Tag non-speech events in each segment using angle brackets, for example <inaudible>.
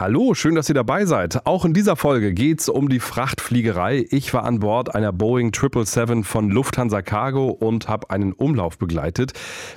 Hallo, schön, dass ihr dabei seid. Auch in dieser Folge geht es um die Frachtfliegerei. Ich war an Bord einer Boeing 777 von Lufthansa Cargo und habe einen Umlauf begleitet.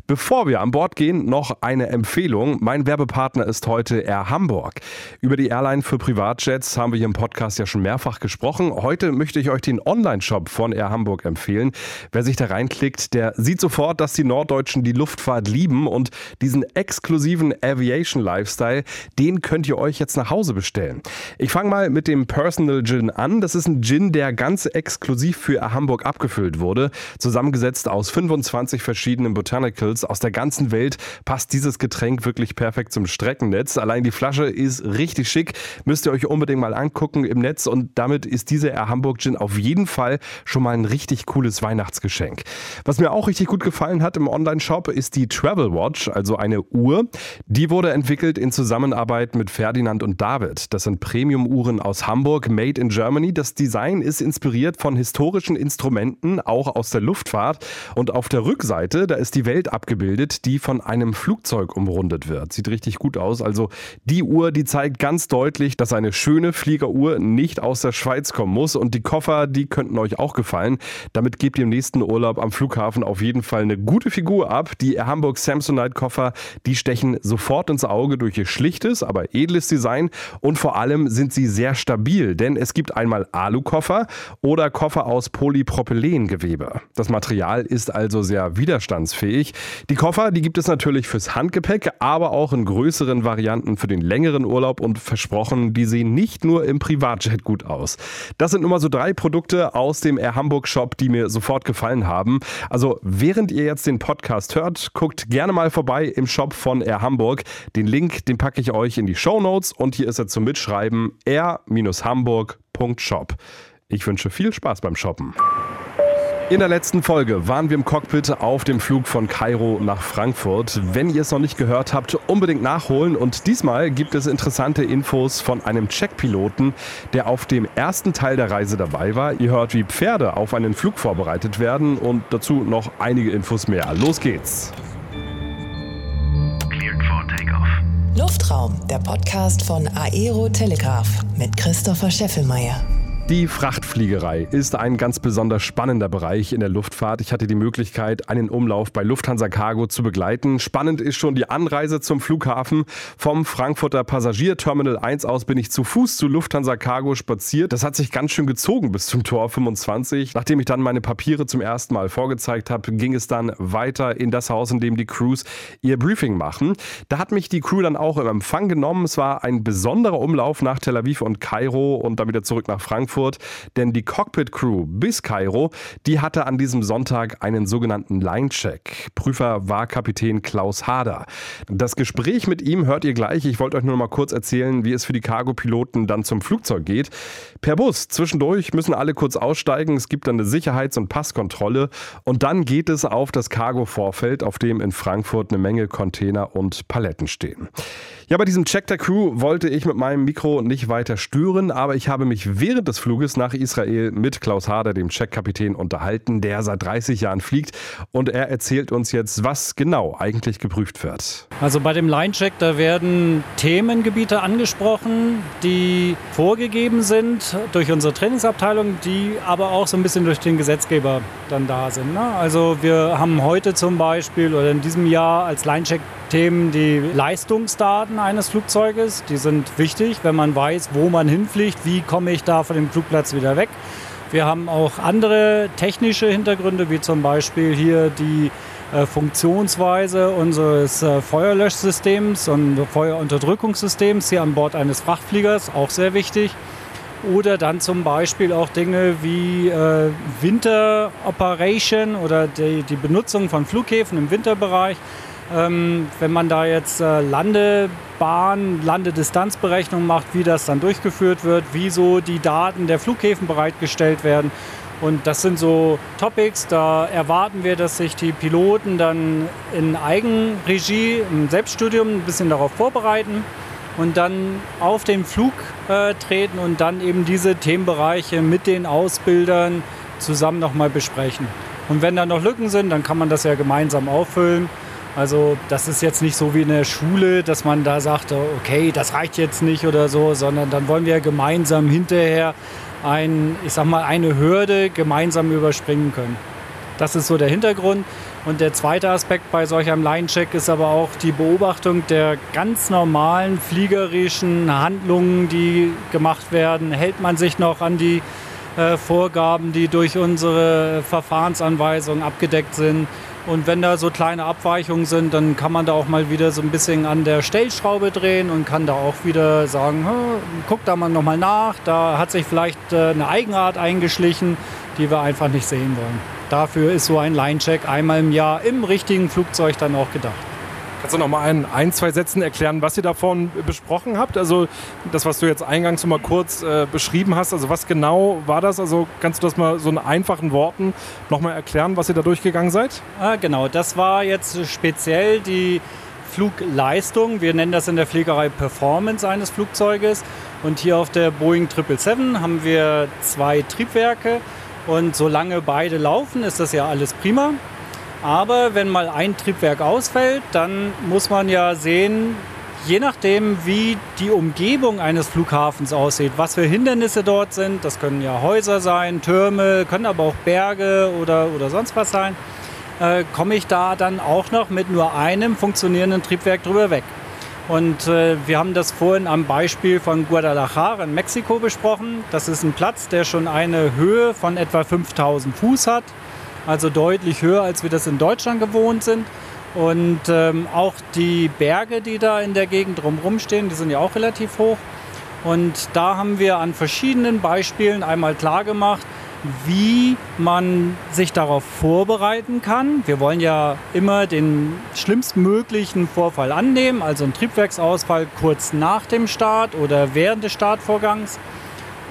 Bevor wir an Bord gehen, noch eine Empfehlung. Mein Werbepartner ist heute Air Hamburg. Über die Airline für Privatjets haben wir hier im Podcast ja schon mehrfach gesprochen. Heute möchte ich euch den Online-Shop von Air Hamburg empfehlen. Wer sich da reinklickt, der sieht sofort, dass die Norddeutschen die Luftfahrt lieben und diesen exklusiven Aviation Lifestyle, den könnt ihr euch jetzt jetzt nach Hause bestellen. Ich fange mal mit dem Personal Gin an. Das ist ein Gin, der ganz exklusiv für Hamburg abgefüllt wurde. Zusammengesetzt aus 25 verschiedenen Botanicals aus der ganzen Welt passt dieses Getränk wirklich perfekt zum Streckennetz. Allein die Flasche ist richtig schick. Müsst ihr euch unbedingt mal angucken im Netz und damit ist dieser Air Hamburg Gin auf jeden Fall schon mal ein richtig cooles Weihnachtsgeschenk. Was mir auch richtig gut gefallen hat im Online-Shop ist die Travel Watch, also eine Uhr. Die wurde entwickelt in Zusammenarbeit mit Ferdinand Ferdinand und David. Das sind Premium-Uhren aus Hamburg, made in Germany. Das Design ist inspiriert von historischen Instrumenten, auch aus der Luftfahrt. Und auf der Rückseite, da ist die Welt abgebildet, die von einem Flugzeug umrundet wird. Sieht richtig gut aus. Also die Uhr, die zeigt ganz deutlich, dass eine schöne Fliegeruhr nicht aus der Schweiz kommen muss. Und die Koffer, die könnten euch auch gefallen. Damit gebt ihr im nächsten Urlaub am Flughafen auf jeden Fall eine gute Figur ab. Die Hamburg Samsonite Koffer, die stechen sofort ins Auge durch ihr schlichtes, aber edles Design sein und vor allem sind sie sehr stabil, denn es gibt einmal Alukoffer oder Koffer aus Polypropylengewebe. Das Material ist also sehr widerstandsfähig. Die Koffer, die gibt es natürlich fürs Handgepäck, aber auch in größeren Varianten für den längeren Urlaub und versprochen, die sehen nicht nur im Privatjet gut aus. Das sind nur mal so drei Produkte aus dem Air Hamburg Shop, die mir sofort gefallen haben. Also während ihr jetzt den Podcast hört, guckt gerne mal vorbei im Shop von Air Hamburg. Den Link, den packe ich euch in die Show Notes und hier ist er zum Mitschreiben r-hamburg.shop. Ich wünsche viel Spaß beim Shoppen. In der letzten Folge waren wir im Cockpit auf dem Flug von Kairo nach Frankfurt. Wenn ihr es noch nicht gehört habt, unbedingt nachholen. Und diesmal gibt es interessante Infos von einem Checkpiloten, der auf dem ersten Teil der Reise dabei war. Ihr hört, wie Pferde auf einen Flug vorbereitet werden und dazu noch einige Infos mehr. Los geht's! Luftraum, der Podcast von Aero Telegraph mit Christopher Scheffelmeier. Die Frachtfliegerei ist ein ganz besonders spannender Bereich in der Luftfahrt. Ich hatte die Möglichkeit, einen Umlauf bei Lufthansa Cargo zu begleiten. Spannend ist schon die Anreise zum Flughafen. Vom Frankfurter Passagierterminal 1 aus bin ich zu Fuß zu Lufthansa Cargo spaziert. Das hat sich ganz schön gezogen bis zum Tor 25. Nachdem ich dann meine Papiere zum ersten Mal vorgezeigt habe, ging es dann weiter in das Haus, in dem die Crews ihr Briefing machen. Da hat mich die Crew dann auch im Empfang genommen. Es war ein besonderer Umlauf nach Tel Aviv und Kairo und dann wieder zurück nach Frankfurt. Frankfurt, denn die Cockpit Crew bis Kairo, die hatte an diesem Sonntag einen sogenannten Line-Check. Prüfer war Kapitän Klaus Hader. Das Gespräch mit ihm hört ihr gleich. Ich wollte euch nur mal kurz erzählen, wie es für die Cargo-Piloten dann zum Flugzeug geht. Per Bus. Zwischendurch müssen alle kurz aussteigen. Es gibt dann eine Sicherheits- und Passkontrolle. Und dann geht es auf das Cargo-Vorfeld, auf dem in Frankfurt eine Menge Container und Paletten stehen. Ja, bei diesem Check der Crew wollte ich mit meinem Mikro nicht weiter stören, aber ich habe mich während des Fluges nach Israel mit Klaus Hader, dem Checkkapitän, unterhalten, der seit 30 Jahren fliegt. Und er erzählt uns jetzt, was genau eigentlich geprüft wird. Also bei dem Line-Check, da werden Themengebiete angesprochen, die vorgegeben sind durch unsere Trainingsabteilung, die aber auch so ein bisschen durch den Gesetzgeber dann da sind. Ne? Also wir haben heute zum Beispiel oder in diesem Jahr als Line-Check Themen die Leistungsdaten eines Flugzeuges. Die sind wichtig, wenn man weiß, wo man hinfliegt, wie komme ich da von dem Flugplatz wieder weg. Wir haben auch andere technische Hintergründe, wie zum Beispiel hier die äh, Funktionsweise unseres äh, Feuerlöschsystems und Feuerunterdrückungssystems hier an Bord eines Frachtfliegers, auch sehr wichtig. Oder dann zum Beispiel auch Dinge wie äh, Winteroperation oder die, die Benutzung von Flughäfen im Winterbereich. Ähm, wenn man da jetzt äh, Landebahn, Landedistanzberechnung macht, wie das dann durchgeführt wird, wieso die Daten der Flughäfen bereitgestellt werden. Und das sind so Topics, da erwarten wir, dass sich die Piloten dann in Eigenregie, im Selbststudium ein bisschen darauf vorbereiten und dann auf den Flug äh, treten und dann eben diese Themenbereiche mit den Ausbildern zusammen nochmal besprechen. Und wenn da noch Lücken sind, dann kann man das ja gemeinsam auffüllen Also das ist jetzt nicht so wie in der Schule, dass man da sagt, okay, das reicht jetzt nicht oder so, sondern dann wollen wir gemeinsam hinterher ein, ich sag mal, eine Hürde gemeinsam überspringen können. Das ist so der Hintergrund. Und der zweite Aspekt bei solch einem Line-Check ist aber auch die Beobachtung der ganz normalen fliegerischen Handlungen, die gemacht werden. Hält man sich noch an die äh, Vorgaben, die durch unsere Verfahrensanweisungen abgedeckt sind? Und wenn da so kleine Abweichungen sind, dann kann man da auch mal wieder so ein bisschen an der Stellschraube drehen und kann da auch wieder sagen, guck da mal nochmal nach, da hat sich vielleicht äh, eine Eigenart eingeschlichen, die wir einfach nicht sehen wollen. Dafür ist so ein Line-Check einmal im Jahr im richtigen Flugzeug dann auch gedacht. Kannst du noch mal in ein, zwei Sätzen erklären, was ihr davon besprochen habt? Also das, was du jetzt eingangs mal kurz äh, beschrieben hast, also was genau war das? Also kannst du das mal so in einfachen Worten noch mal erklären, was ihr da durchgegangen seid? Ah, genau, das war jetzt speziell die Flugleistung. Wir nennen das in der Fliegerei Performance eines Flugzeuges. Und hier auf der Boeing 777 haben wir zwei Triebwerke. Und solange beide laufen, ist das ja alles prima. Aber wenn mal ein Triebwerk ausfällt, dann muss man ja sehen, je nachdem, wie die Umgebung eines Flughafens aussieht, was für Hindernisse dort sind, das können ja Häuser sein, Türme, können aber auch Berge oder, oder sonst was sein, äh, komme ich da dann auch noch mit nur einem funktionierenden Triebwerk drüber weg. Und äh, wir haben das vorhin am Beispiel von Guadalajara in Mexiko besprochen. Das ist ein Platz, der schon eine Höhe von etwa 5000 Fuß hat also deutlich höher, als wir das in Deutschland gewohnt sind. Und ähm, auch die Berge, die da in der Gegend drumherum stehen, die sind ja auch relativ hoch. Und da haben wir an verschiedenen Beispielen einmal klar gemacht, wie man sich darauf vorbereiten kann. Wir wollen ja immer den schlimmstmöglichen Vorfall annehmen, also einen Triebwerksausfall kurz nach dem Start oder während des Startvorgangs.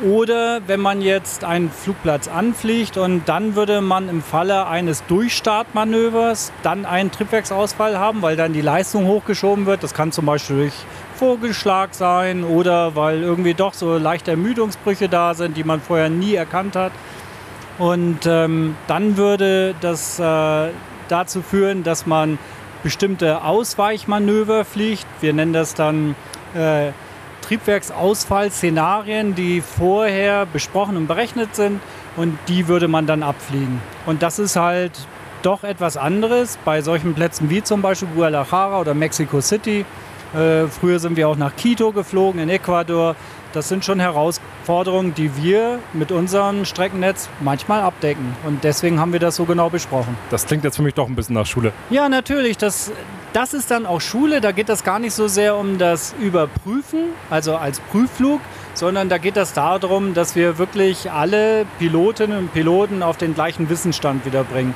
Oder wenn man jetzt einen Flugplatz anfliegt und dann würde man im Falle eines Durchstartmanövers dann einen Triebwerksausfall haben, weil dann die Leistung hochgeschoben wird. Das kann zum Beispiel durch Vogelschlag sein oder weil irgendwie doch so leichte Ermüdungsbrüche da sind, die man vorher nie erkannt hat. Und ähm, dann würde das äh, dazu führen, dass man bestimmte Ausweichmanöver fliegt. Wir nennen das dann äh, Triebwerksausfallszenarien, die vorher besprochen und berechnet sind und die würde man dann abfliegen. Und das ist halt doch etwas anderes bei solchen Plätzen wie zum Beispiel Guadalajara oder Mexico City. Äh, früher sind wir auch nach Quito geflogen in Ecuador. Das sind schon Herausforderungen, die wir mit unserem Streckennetz manchmal abdecken. Und deswegen haben wir das so genau besprochen. Das klingt jetzt für mich doch ein bisschen nach Schule. Ja, natürlich. Das, das ist dann auch Schule. Da geht das gar nicht so sehr um das Überprüfen, also als Prüfflug, sondern da geht es darum, dass wir wirklich alle Pilotinnen und Piloten auf den gleichen Wissensstand wiederbringen.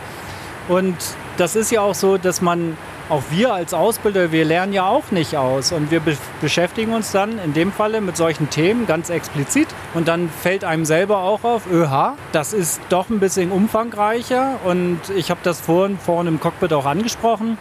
Und das ist ja auch so, dass man auch wir als Ausbilder, wir lernen ja auch nicht aus und wir be beschäftigen uns dann in dem Falle mit solchen Themen ganz explizit und dann fällt einem selber auch auf, öha, das ist doch ein bisschen umfangreicher und ich habe das vorhin vorhin im Cockpit auch angesprochen,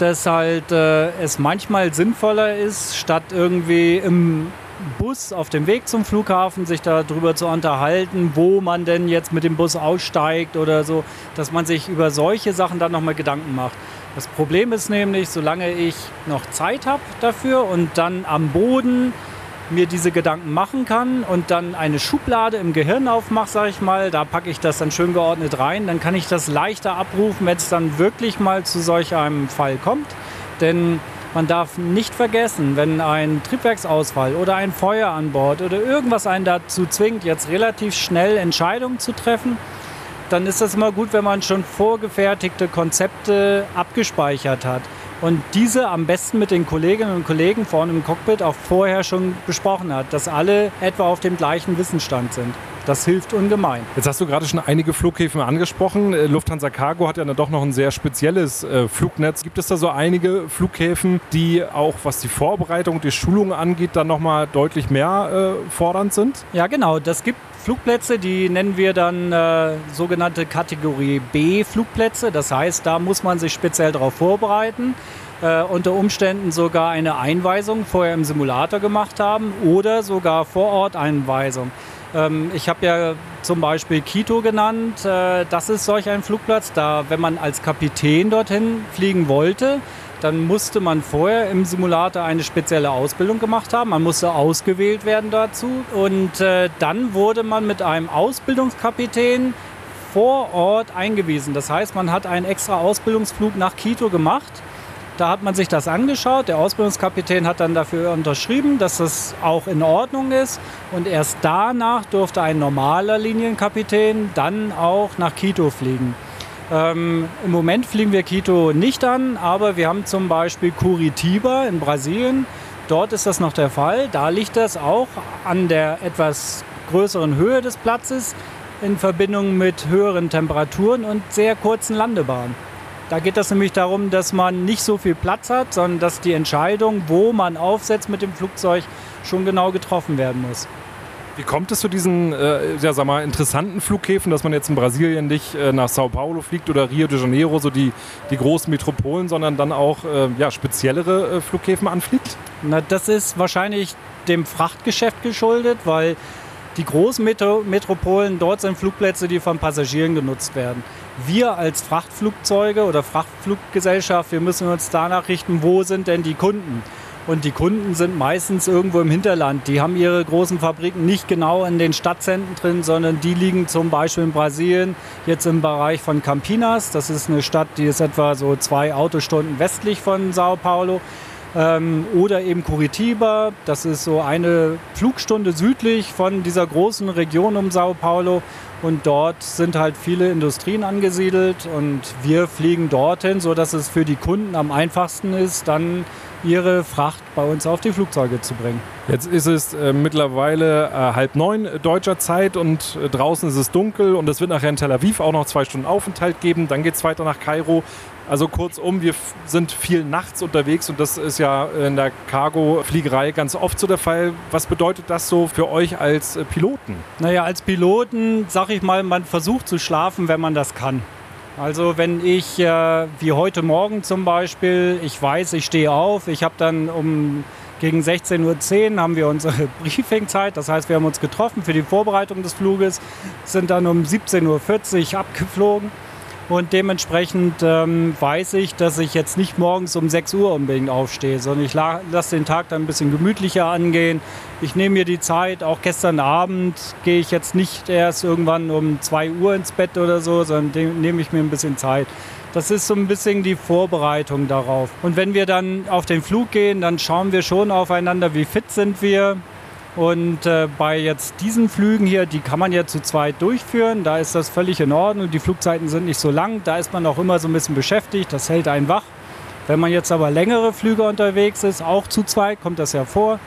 dass halt äh, es manchmal sinnvoller ist, statt irgendwie im Bus auf dem Weg zum Flughafen sich darüber zu unterhalten, wo man denn jetzt mit dem Bus aussteigt oder so, dass man sich über solche Sachen dann nochmal Gedanken macht. Das Problem ist nämlich, solange ich noch Zeit habe dafür und dann am Boden mir diese Gedanken machen kann und dann eine Schublade im Gehirn aufmache, sage ich mal, da packe ich das dann schön geordnet rein, dann kann ich das leichter abrufen, wenn es dann wirklich mal zu solch einem Fall kommt. Denn man darf nicht vergessen, wenn ein Triebwerksausfall oder ein Feuer an Bord oder irgendwas einen dazu zwingt, jetzt relativ schnell Entscheidungen zu treffen, dann ist das immer gut, wenn man schon vorgefertigte Konzepte abgespeichert hat und diese am besten mit den Kolleginnen und Kollegen vorne im Cockpit auch vorher schon besprochen hat, dass alle etwa auf dem gleichen Wissensstand sind. Das hilft ungemein. Jetzt hast du gerade schon einige Flughäfen angesprochen. Äh, Lufthansa Cargo hat ja doch noch ein sehr spezielles äh, Flugnetz. Gibt es da so einige Flughäfen, die auch was die Vorbereitung, die Schulung angeht, dann nochmal deutlich mehr äh, fordernd sind? Ja, genau. Das gibt Flugplätze, die nennen wir dann äh, sogenannte Kategorie B Flugplätze. Das heißt, da muss man sich speziell darauf vorbereiten. Äh, unter Umständen sogar eine Einweisung vorher im Simulator gemacht haben oder sogar vor Ort Einweisung. Ähm, ich habe ja zum Beispiel Quito genannt. Äh, das ist solch ein Flugplatz. Da, wenn man als Kapitän dorthin fliegen wollte, dann musste man vorher im Simulator eine spezielle Ausbildung gemacht haben. Man musste ausgewählt werden dazu. Und äh, dann wurde man mit einem Ausbildungskapitän vor Ort eingewiesen. Das heißt, man hat einen extra Ausbildungsflug nach Quito gemacht. Da hat man sich das angeschaut. Der Ausbildungskapitän hat dann dafür unterschrieben, dass das auch in Ordnung ist. Und erst danach durfte ein normaler Linienkapitän dann auch nach Quito fliegen. Ähm, Im Moment fliegen wir Quito nicht an, aber wir haben zum Beispiel Curitiba in Brasilien. Dort ist das noch der Fall. Da liegt das auch an der etwas größeren Höhe des Platzes in Verbindung mit höheren Temperaturen und sehr kurzen Landebahnen. Da geht es nämlich darum, dass man nicht so viel Platz hat, sondern dass die Entscheidung, wo man aufsetzt mit dem Flugzeug, schon genau getroffen werden muss. Wie kommt es zu diesen äh, ja, sag mal, interessanten Flughäfen, dass man jetzt in Brasilien nicht äh, nach Sao Paulo fliegt oder Rio de Janeiro, so die, die großen Metropolen, sondern dann auch äh, ja, speziellere äh, Flughäfen anfliegt? Na, das ist wahrscheinlich dem Frachtgeschäft geschuldet, weil die großen Metro Metropolen, dort sind Flugplätze, die von Passagieren genutzt werden. Wir als Frachtflugzeuge oder Frachtfluggesellschaft, wir müssen uns danach richten, wo sind denn die Kunden? Und die Kunden sind meistens irgendwo im Hinterland. Die haben ihre großen Fabriken nicht genau in den Stadtzentren drin, sondern die liegen zum Beispiel in Brasilien, jetzt im Bereich von Campinas. Das ist eine Stadt, die ist etwa so zwei Autostunden westlich von Sao Paulo. Ähm, oder eben Curitiba, das ist so eine Flugstunde südlich von dieser großen Region um Sao Paulo. Und dort sind halt viele Industrien angesiedelt und wir fliegen dorthin, sodass es für die Kunden am einfachsten ist, dann ihre Fracht bei uns auf die Flugzeuge zu bringen. Jetzt ist es äh, mittlerweile äh, halb neun deutscher Zeit und äh, draußen ist es dunkel und es wird nachher in Tel Aviv auch noch zwei Stunden Aufenthalt geben. Dann geht es weiter nach Kairo. Also kurzum, wir sind viel nachts unterwegs und das ist ja in der Cargo-Fliegerei ganz oft so der Fall. Was bedeutet das so für euch als äh, Piloten? Naja, als Piloten, sag ich mal, man versucht zu schlafen, wenn man das kann. Also wenn ich, äh, wie heute Morgen zum Beispiel, ich weiß, ich stehe auf, ich habe dann um gegen 16.10 Uhr haben wir unsere <laughs> Briefingzeit, das heißt, wir haben uns getroffen für die Vorbereitung des Fluges, sind dann um 17.40 Uhr abgeflogen und dementsprechend ähm, weiß ich, dass ich jetzt nicht morgens um 6 Uhr unbedingt aufstehe, sondern ich lasse den Tag dann ein bisschen gemütlicher angehen. Ich nehme mir die Zeit, auch gestern Abend gehe ich jetzt nicht erst irgendwann um 2 Uhr ins Bett oder so, sondern nehme ich mir ein bisschen Zeit. Das ist so ein bisschen die Vorbereitung darauf. Und wenn wir dann auf den Flug gehen, dann schauen wir schon aufeinander, wie fit sind wir, und äh, bei jetzt diesen Flügen hier, die kann man ja zu zweit durchführen. Da ist das völlig in Ordnung. Die Flugzeiten sind nicht so lang. Da ist man auch immer so ein bisschen beschäftigt. Das hält einen wach. Wenn man jetzt aber längere Flüge unterwegs ist, auch zu zweit, kommt das ja vor,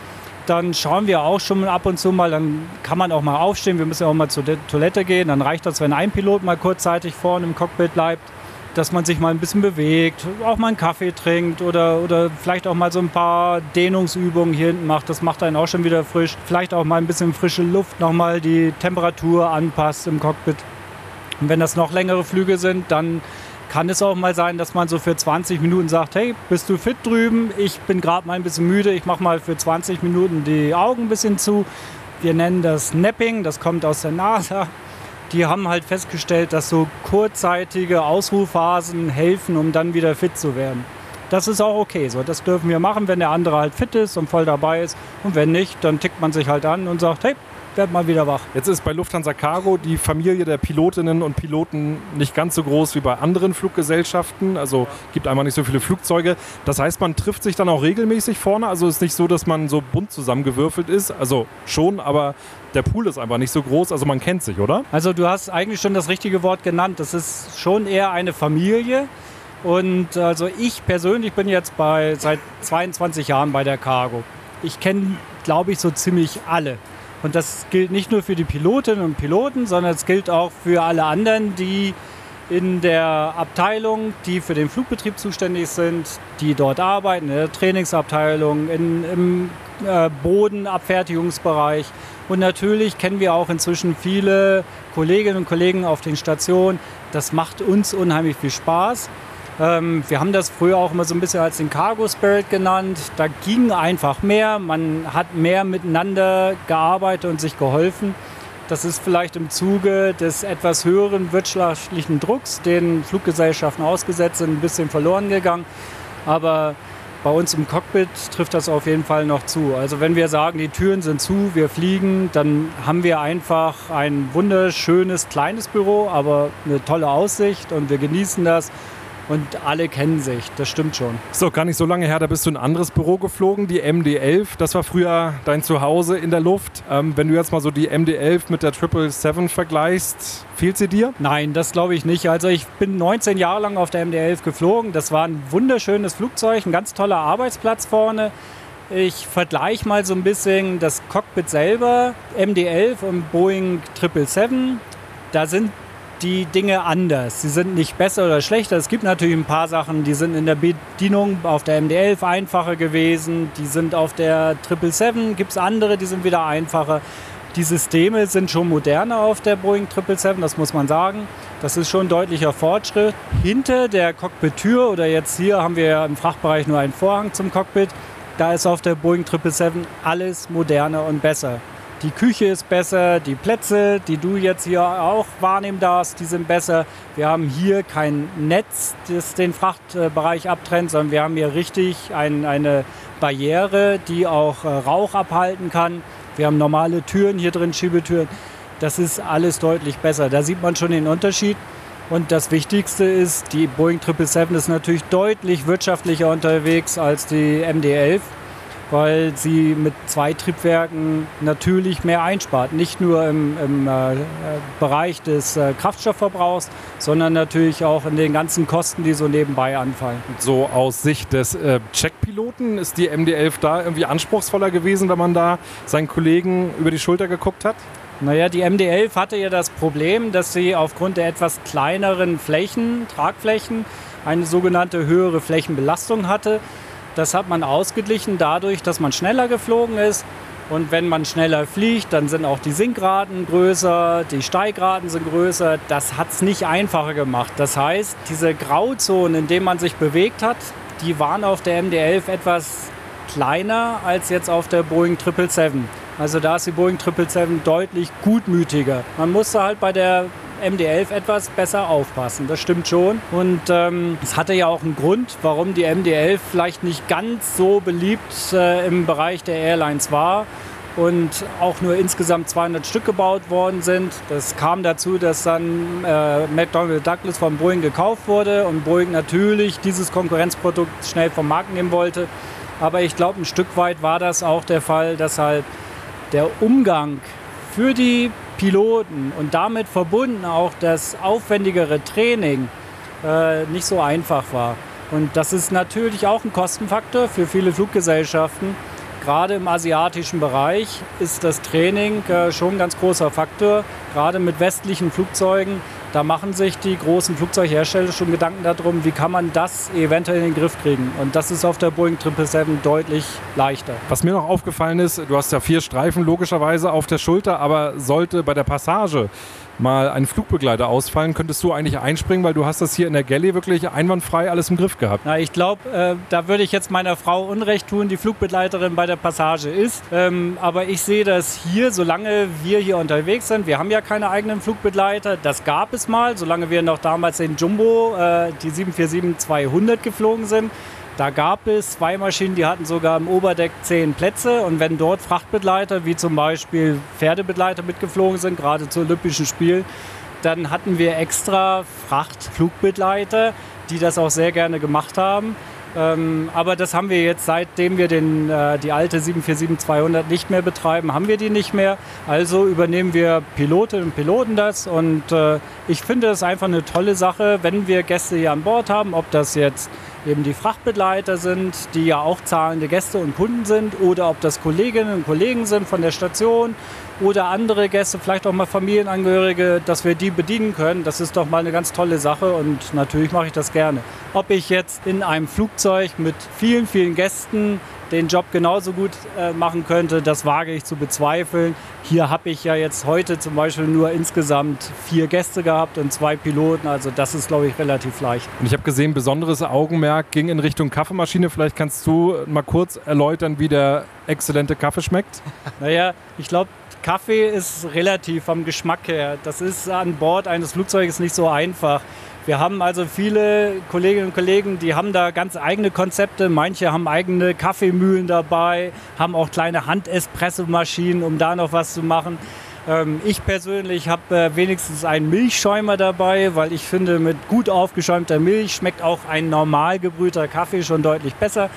dann schauen wir auch schon ab und zu mal, dann kann man auch mal aufstehen. Wir müssen ja auch mal zur Toilette gehen. Dann reicht das, wenn ein Pilot mal kurzzeitig vorne im Cockpit bleibt dass man sich mal ein bisschen bewegt, auch mal einen Kaffee trinkt oder, oder vielleicht auch mal so ein paar Dehnungsübungen hier hinten macht. Das macht einen auch schon wieder frisch. Vielleicht auch mal ein bisschen frische Luft, nochmal die Temperatur anpasst im Cockpit. Und wenn das noch längere Flüge sind, dann kann es auch mal sein, dass man so für 20 Minuten sagt, hey, bist du fit drüben? Ich bin gerade mal ein bisschen müde, ich mache mal für 20 Minuten die Augen ein bisschen zu. Wir nennen das Napping, das kommt aus der NASA die haben halt festgestellt, dass so kurzzeitige Ausruhphasen helfen, um dann wieder fit zu werden. Das ist auch okay so. Das dürfen wir machen, wenn der andere halt fit ist und voll dabei ist. Und wenn nicht, dann tickt man sich halt an und sagt, hey, werd mal wieder wach. Jetzt ist bei Lufthansa Cargo die Familie der Pilotinnen und Piloten nicht ganz so groß wie bei anderen Fluggesellschaften. Also gibt einmal nicht so viele Flugzeuge. Das heißt, man trifft sich dann auch regelmäßig vorne. Also ist nicht so, dass man so bunt zusammengewürfelt ist. Also schon, aber der Pool ist einfach nicht so groß. Also man kennt sich, oder? Also du hast eigentlich schon das richtige Wort genannt. Das ist schon eher eine Familie. Und also ich persönlich bin jetzt bei seit 22 Jahren bei der Cargo. Ich kenne, glaube ich, so ziemlich alle. Und das gilt nicht nur für die Pilotinnen und Piloten, sondern es gilt auch für alle anderen, die in der Abteilung, die für den Flugbetrieb zuständig sind, die dort arbeiten, in der Trainingsabteilung, in, im äh, Bodenabfertigungsbereich. Und natürlich kennen wir auch inzwischen viele Kolleginnen und Kollegen auf den Stationen. Das macht uns unheimlich viel Spaß. Ähm, wir haben das früher auch immer so ein bisschen als den Cargo Spirit genannt. Da ging einfach mehr, man hat mehr miteinander gearbeitet und sich geholfen. Das ist vielleicht im Zuge des etwas höheren wirtschaftlichen Drucks, den Fluggesellschaften ausgesetzt sind, ein bisschen verloren gegangen. Aber bei uns im Cockpit trifft das auf jeden Fall noch zu. Also wenn wir sagen, die Türen sind zu, wir fliegen, dann haben wir einfach ein wunderschönes kleines Büro, aber eine tolle Aussicht und wir genießen das und alle kennen sich, das stimmt schon. So, gar nicht so lange her, da bist du in ein anderes Büro geflogen, die MD-11. Das war früher dein Zuhause in der Luft. Ähm, wenn du jetzt mal so die MD-11 mit der 777 vergleichst, fehlt sie dir? Nein, das glaube ich nicht. Also ich bin 19 Jahre lang auf der MD-11 geflogen. Das war ein wunderschönes Flugzeug, ein ganz toller Arbeitsplatz vorne. Ich vergleiche mal so ein bisschen das Cockpit selber, MD-11 und Boeing 777. Da sind die Dinge anders. Sie sind nicht besser oder schlechter. Es gibt natürlich ein paar Sachen, die sind in der Bedienung auf der MD-11 einfacher gewesen. Die sind auf der 777, gibt es andere, die sind wieder einfacher. Die Systeme sind schon moderner auf der Boeing 777, das muss man sagen. Das ist schon ein deutlicher Fortschritt. Hinter der Cockpit-Tür oder jetzt hier haben wir im Frachtbereich nur einen Vorhang zum Cockpit. Da ist auf der Boeing 777 alles moderner und besser. Die Küche ist besser, die Plätze, die du jetzt hier auch wahrnehmen darfst, die sind besser. Wir haben hier kein Netz, das den Frachtbereich abtrennt, sondern wir haben hier richtig ein, eine Barriere, die auch äh, Rauch abhalten kann. Wir haben normale Türen hier drin, Schiebetüren. Das ist alles deutlich besser. Da sieht man schon den Unterschied. Und das Wichtigste ist, die Boeing 777 ist natürlich deutlich wirtschaftlicher unterwegs als die MD-11 weil sie mit zwei Triebwerken natürlich mehr einspart. Nicht nur im, im äh, Bereich des äh, Kraftstoffverbrauchs, sondern natürlich auch in den ganzen Kosten, die so nebenbei anfallen. So aus Sicht des äh, Checkpiloten ist die MD-11 da irgendwie anspruchsvoller gewesen, wenn man da seinen Kollegen über die Schulter geguckt hat? Naja, die MD-11 hatte ja das Problem, dass sie aufgrund der etwas kleineren Flächen, Tragflächen, eine sogenannte höhere Flächenbelastung hatte. Das hat man ausgeglichen dadurch, dass man schneller geflogen ist. Und wenn man schneller fliegt, dann sind auch die Sinkraten größer, die Steigraten sind größer. Das hat es nicht einfacher gemacht. Das heißt, diese Grauzonen, in denen man sich bewegt hat, die waren auf der MD-11 etwas kleiner als jetzt auf der Boeing 777. Also da ist die Boeing 777 deutlich gutmütiger. Man musste halt bei der MD-11 etwas besser aufpassen. Das stimmt schon. Und ähm, es hatte ja auch einen Grund, warum die MD-11 vielleicht nicht ganz so beliebt äh, im Bereich der Airlines war und auch nur insgesamt 200 Stück gebaut worden sind. Das kam dazu, dass dann äh, McDonnell Douglas von Boeing gekauft wurde und Boeing natürlich dieses Konkurrenzprodukt schnell vom Markt nehmen wollte. Aber ich glaube, ein Stück weit war das auch der Fall, dass halt der Umgang für die Piloten und damit verbunden auch das aufwendigere Training äh, nicht so einfach war. Und das ist natürlich auch ein Kostenfaktor für viele Fluggesellschaften. Gerade im asiatischen Bereich ist das Training äh, schon ein ganz großer Faktor. Gerade mit westlichen Flugzeugen da machen sich die großen Flugzeughersteller schon Gedanken darum, wie kann man das eventuell in den Griff kriegen. Und das ist auf der Boeing 777 deutlich leichter. Was mir noch aufgefallen ist, du hast ja vier Streifen logischerweise auf der Schulter, aber sollte bei der Passage mal ein Flugbegleiter ausfallen, könntest du eigentlich einspringen, weil du hast das hier in der Galley wirklich einwandfrei alles im Griff gehabt. Na, ich glaube, äh, da würde ich jetzt meiner Frau Unrecht tun, die Flugbegleiterin bei der Passage ist. Ähm, aber ich sehe das hier, solange wir hier unterwegs sind, wir haben ja keine eigenen Flugbegleiter, das gab es mal, solange wir noch damals den Jumbo, äh, die 747-200 geflogen sind. Da gab es zwei Maschinen, die hatten sogar im Oberdeck zehn Plätze. Und wenn dort Frachtbegleiter, wie zum Beispiel Pferdebegleiter mitgeflogen sind, gerade zu Olympischen Spielen, dann hatten wir extra Frachtflugbegleiter, die das auch sehr gerne gemacht haben. Ähm, aber das haben wir jetzt, seitdem wir den, äh, die alte 747-200 nicht mehr betreiben, haben wir die nicht mehr. Also übernehmen wir Pilotinnen und Piloten das. Und äh, ich finde es einfach eine tolle Sache, wenn wir Gäste hier an Bord haben, ob das jetzt eben die Frachtbegleiter sind, die ja auch zahlende Gäste und Kunden sind, oder ob das Kolleginnen und Kollegen sind von der Station oder andere Gäste, vielleicht auch mal Familienangehörige, dass wir die bedienen können. Das ist doch mal eine ganz tolle Sache und natürlich mache ich das gerne. Ob ich jetzt in einem Flugzeug mit vielen, vielen Gästen den Job genauso gut äh, machen könnte, das wage ich zu bezweifeln. Hier habe ich ja jetzt heute zum Beispiel nur insgesamt vier Gäste gehabt und zwei Piloten. Also das ist, glaube ich, relativ leicht. Und ich habe gesehen, besonderes Augenmerk ging in Richtung Kaffeemaschine. Vielleicht kannst du mal kurz erläutern, wie der exzellente Kaffee schmeckt? <laughs> naja, ich glaube, Kaffee ist relativ vom Geschmack her. Das ist an Bord eines Flugzeuges nicht so einfach. Wir haben also viele Kolleginnen und Kollegen, die haben da ganz eigene Konzepte. Manche haben eigene Kaffeemühlen dabei, haben auch kleine Handespressomaschinen, um da noch was zu machen. Ähm, ich persönlich habe äh, wenigstens einen Milchschäumer dabei, weil ich finde, mit gut aufgeschäumter Milch schmeckt auch ein normal gebrühter Kaffee schon deutlich besser.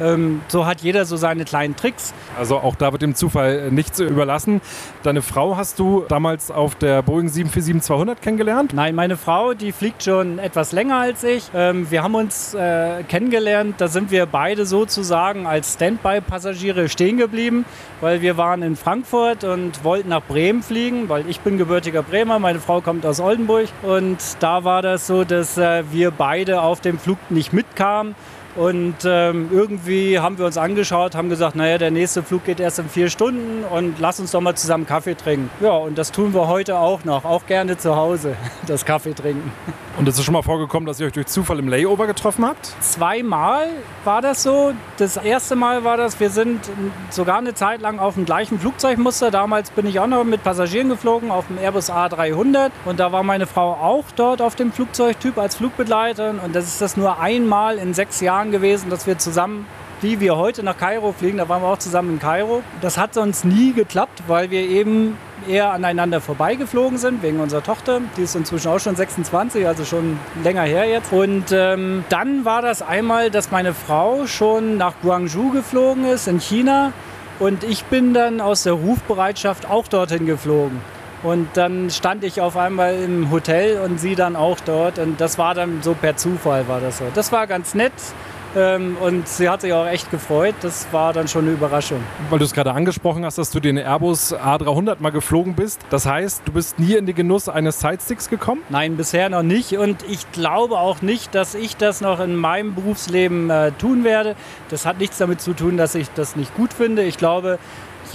Ähm, so hat jeder so seine kleinen Tricks. Also auch da wird dem Zufall nichts überlassen. Deine Frau hast du damals auf der Boeing 747-200 kennengelernt? Nein, meine Frau, die fliegt schon etwas länger als ich. Ähm, wir haben uns äh, kennengelernt, da sind wir beide sozusagen als Standby-Passagiere stehen geblieben, weil wir waren in Frankfurt und wollten nach Bremen fliegen, weil ich bin gebürtiger Bremer, meine Frau kommt aus Oldenburg und da war das so, dass äh, wir beide auf dem Flug nicht mitkamen und ähm, irgendwie haben wir uns angeschaut, haben gesagt, naja, der nächste Flug geht erst in vier Stunden und lass uns doch mal zusammen Kaffee trinken. Ja, und das tun wir heute auch noch, auch gerne zu Hause, <laughs> das Kaffee trinken. Und es ist schon mal vorgekommen, dass ihr euch durch Zufall im Layover getroffen habt? Zweimal war das so. Das erste Mal war das, wir sind sogar eine Zeit lang auf dem gleichen Flugzeugmuster. Damals bin ich auch noch mit Passagieren geflogen auf dem Airbus A300 und da war meine Frau auch dort auf dem Flugzeugtyp als Flugbegleiterin und das ist das nur einmal in sechs Jahren gewesen, dass wir zusammen wie wir heute nach Kairo fliegen, da waren wir auch zusammen in Kairo. Das hat sonst nie geklappt, weil wir eben eher aneinander vorbeigeflogen sind, wegen unserer Tochter. Die ist inzwischen auch schon 26, also schon länger her jetzt. Und ähm, dann war das einmal, dass meine Frau schon nach Guangzhou geflogen ist, in China. Und ich bin dann aus der Rufbereitschaft auch dorthin geflogen. Und dann stand ich auf einmal im Hotel und sie dann auch dort. Und das war dann so per Zufall war das so. Das war ganz nett. Ähm, und sie hat sich auch echt gefreut. Das war dann schon eine Überraschung. Weil du es gerade angesprochen hast, dass du den Airbus A300 mal geflogen bist. Das heißt, du bist nie in den Genuss eines Sidesticks gekommen? Nein, bisher noch nicht. Und ich glaube auch nicht, dass ich das noch in meinem Berufsleben äh, tun werde. Das hat nichts damit zu tun, dass ich das nicht gut finde. Ich glaube,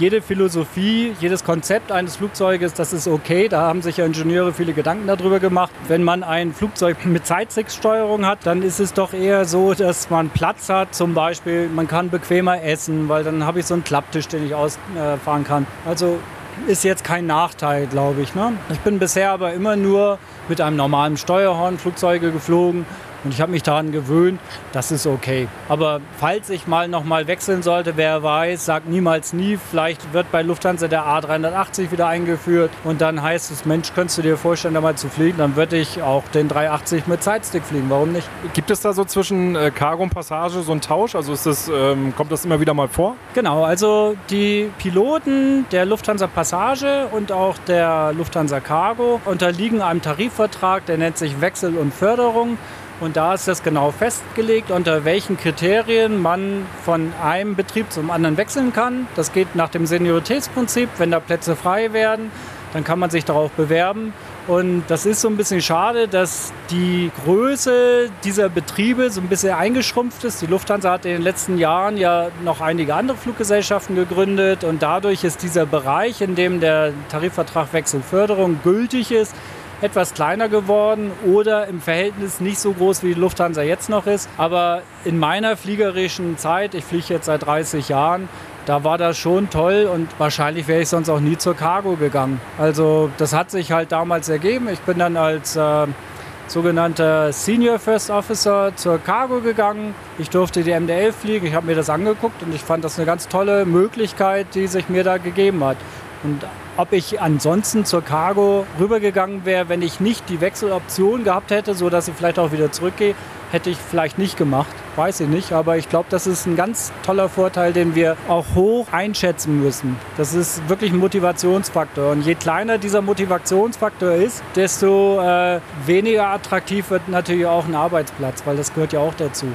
jede Philosophie, jedes Konzept eines Flugzeuges, das ist okay. Da haben sich ja Ingenieure viele Gedanken darüber gemacht. Wenn man ein Flugzeug mit Zeitsteuerung hat, dann ist es doch eher so, dass man Platz hat. Zum Beispiel, man kann bequemer essen, weil dann habe ich so einen Klapptisch, den ich ausfahren kann. Also ist jetzt kein Nachteil, glaube ich. Ne? Ich bin bisher aber immer nur mit einem normalen Steuerhorn Flugzeuge geflogen und ich habe mich daran gewöhnt, das ist okay. Aber falls ich mal nochmal wechseln sollte, wer weiß, sagt niemals nie. Vielleicht wird bei Lufthansa der A380 wieder eingeführt und dann heißt es, Mensch, könntest du dir vorstellen, da mal zu fliegen? Dann würde ich auch den 380 mit Sidestick fliegen. Warum nicht? Gibt es da so zwischen äh, Cargo und Passage so einen Tausch? Also ist das, ähm, kommt das immer wieder mal vor? Genau, also die Piloten der Lufthansa Passage und auch der Lufthansa Cargo unterliegen einem Tarifvertrag, der nennt sich Wechsel und Förderung. Und da ist das genau festgelegt, unter welchen Kriterien man von einem Betrieb zum anderen wechseln kann. Das geht nach dem Senioritätsprinzip. Wenn da Plätze frei werden, dann kann man sich darauf bewerben. Und das ist so ein bisschen schade, dass die Größe dieser Betriebe so ein bisschen eingeschrumpft ist. Die Lufthansa hat in den letzten Jahren ja noch einige andere Fluggesellschaften gegründet und dadurch ist dieser Bereich, in dem der Tarifvertrag Wechselförderung gültig ist, etwas kleiner geworden oder im Verhältnis nicht so groß, wie die Lufthansa jetzt noch ist. Aber in meiner fliegerischen Zeit, ich fliege jetzt seit 30 Jahren, da war das schon toll und wahrscheinlich wäre ich sonst auch nie zur Cargo gegangen. Also das hat sich halt damals ergeben. Ich bin dann als äh, sogenannter Senior First Officer zur Cargo gegangen. Ich durfte die MDL fliegen, ich habe mir das angeguckt und ich fand das eine ganz tolle Möglichkeit, die sich mir da gegeben hat. Und ob ich ansonsten zur Cargo rübergegangen wäre, wenn ich nicht die Wechseloption gehabt hätte, sodass ich vielleicht auch wieder zurückgehe, hätte ich vielleicht nicht gemacht. Weiß ich nicht, aber ich glaube, das ist ein ganz toller Vorteil, den wir auch hoch einschätzen müssen. Das ist wirklich ein Motivationsfaktor. Und je kleiner dieser Motivationsfaktor ist, desto äh, weniger attraktiv wird natürlich auch ein Arbeitsplatz, weil das gehört ja auch dazu.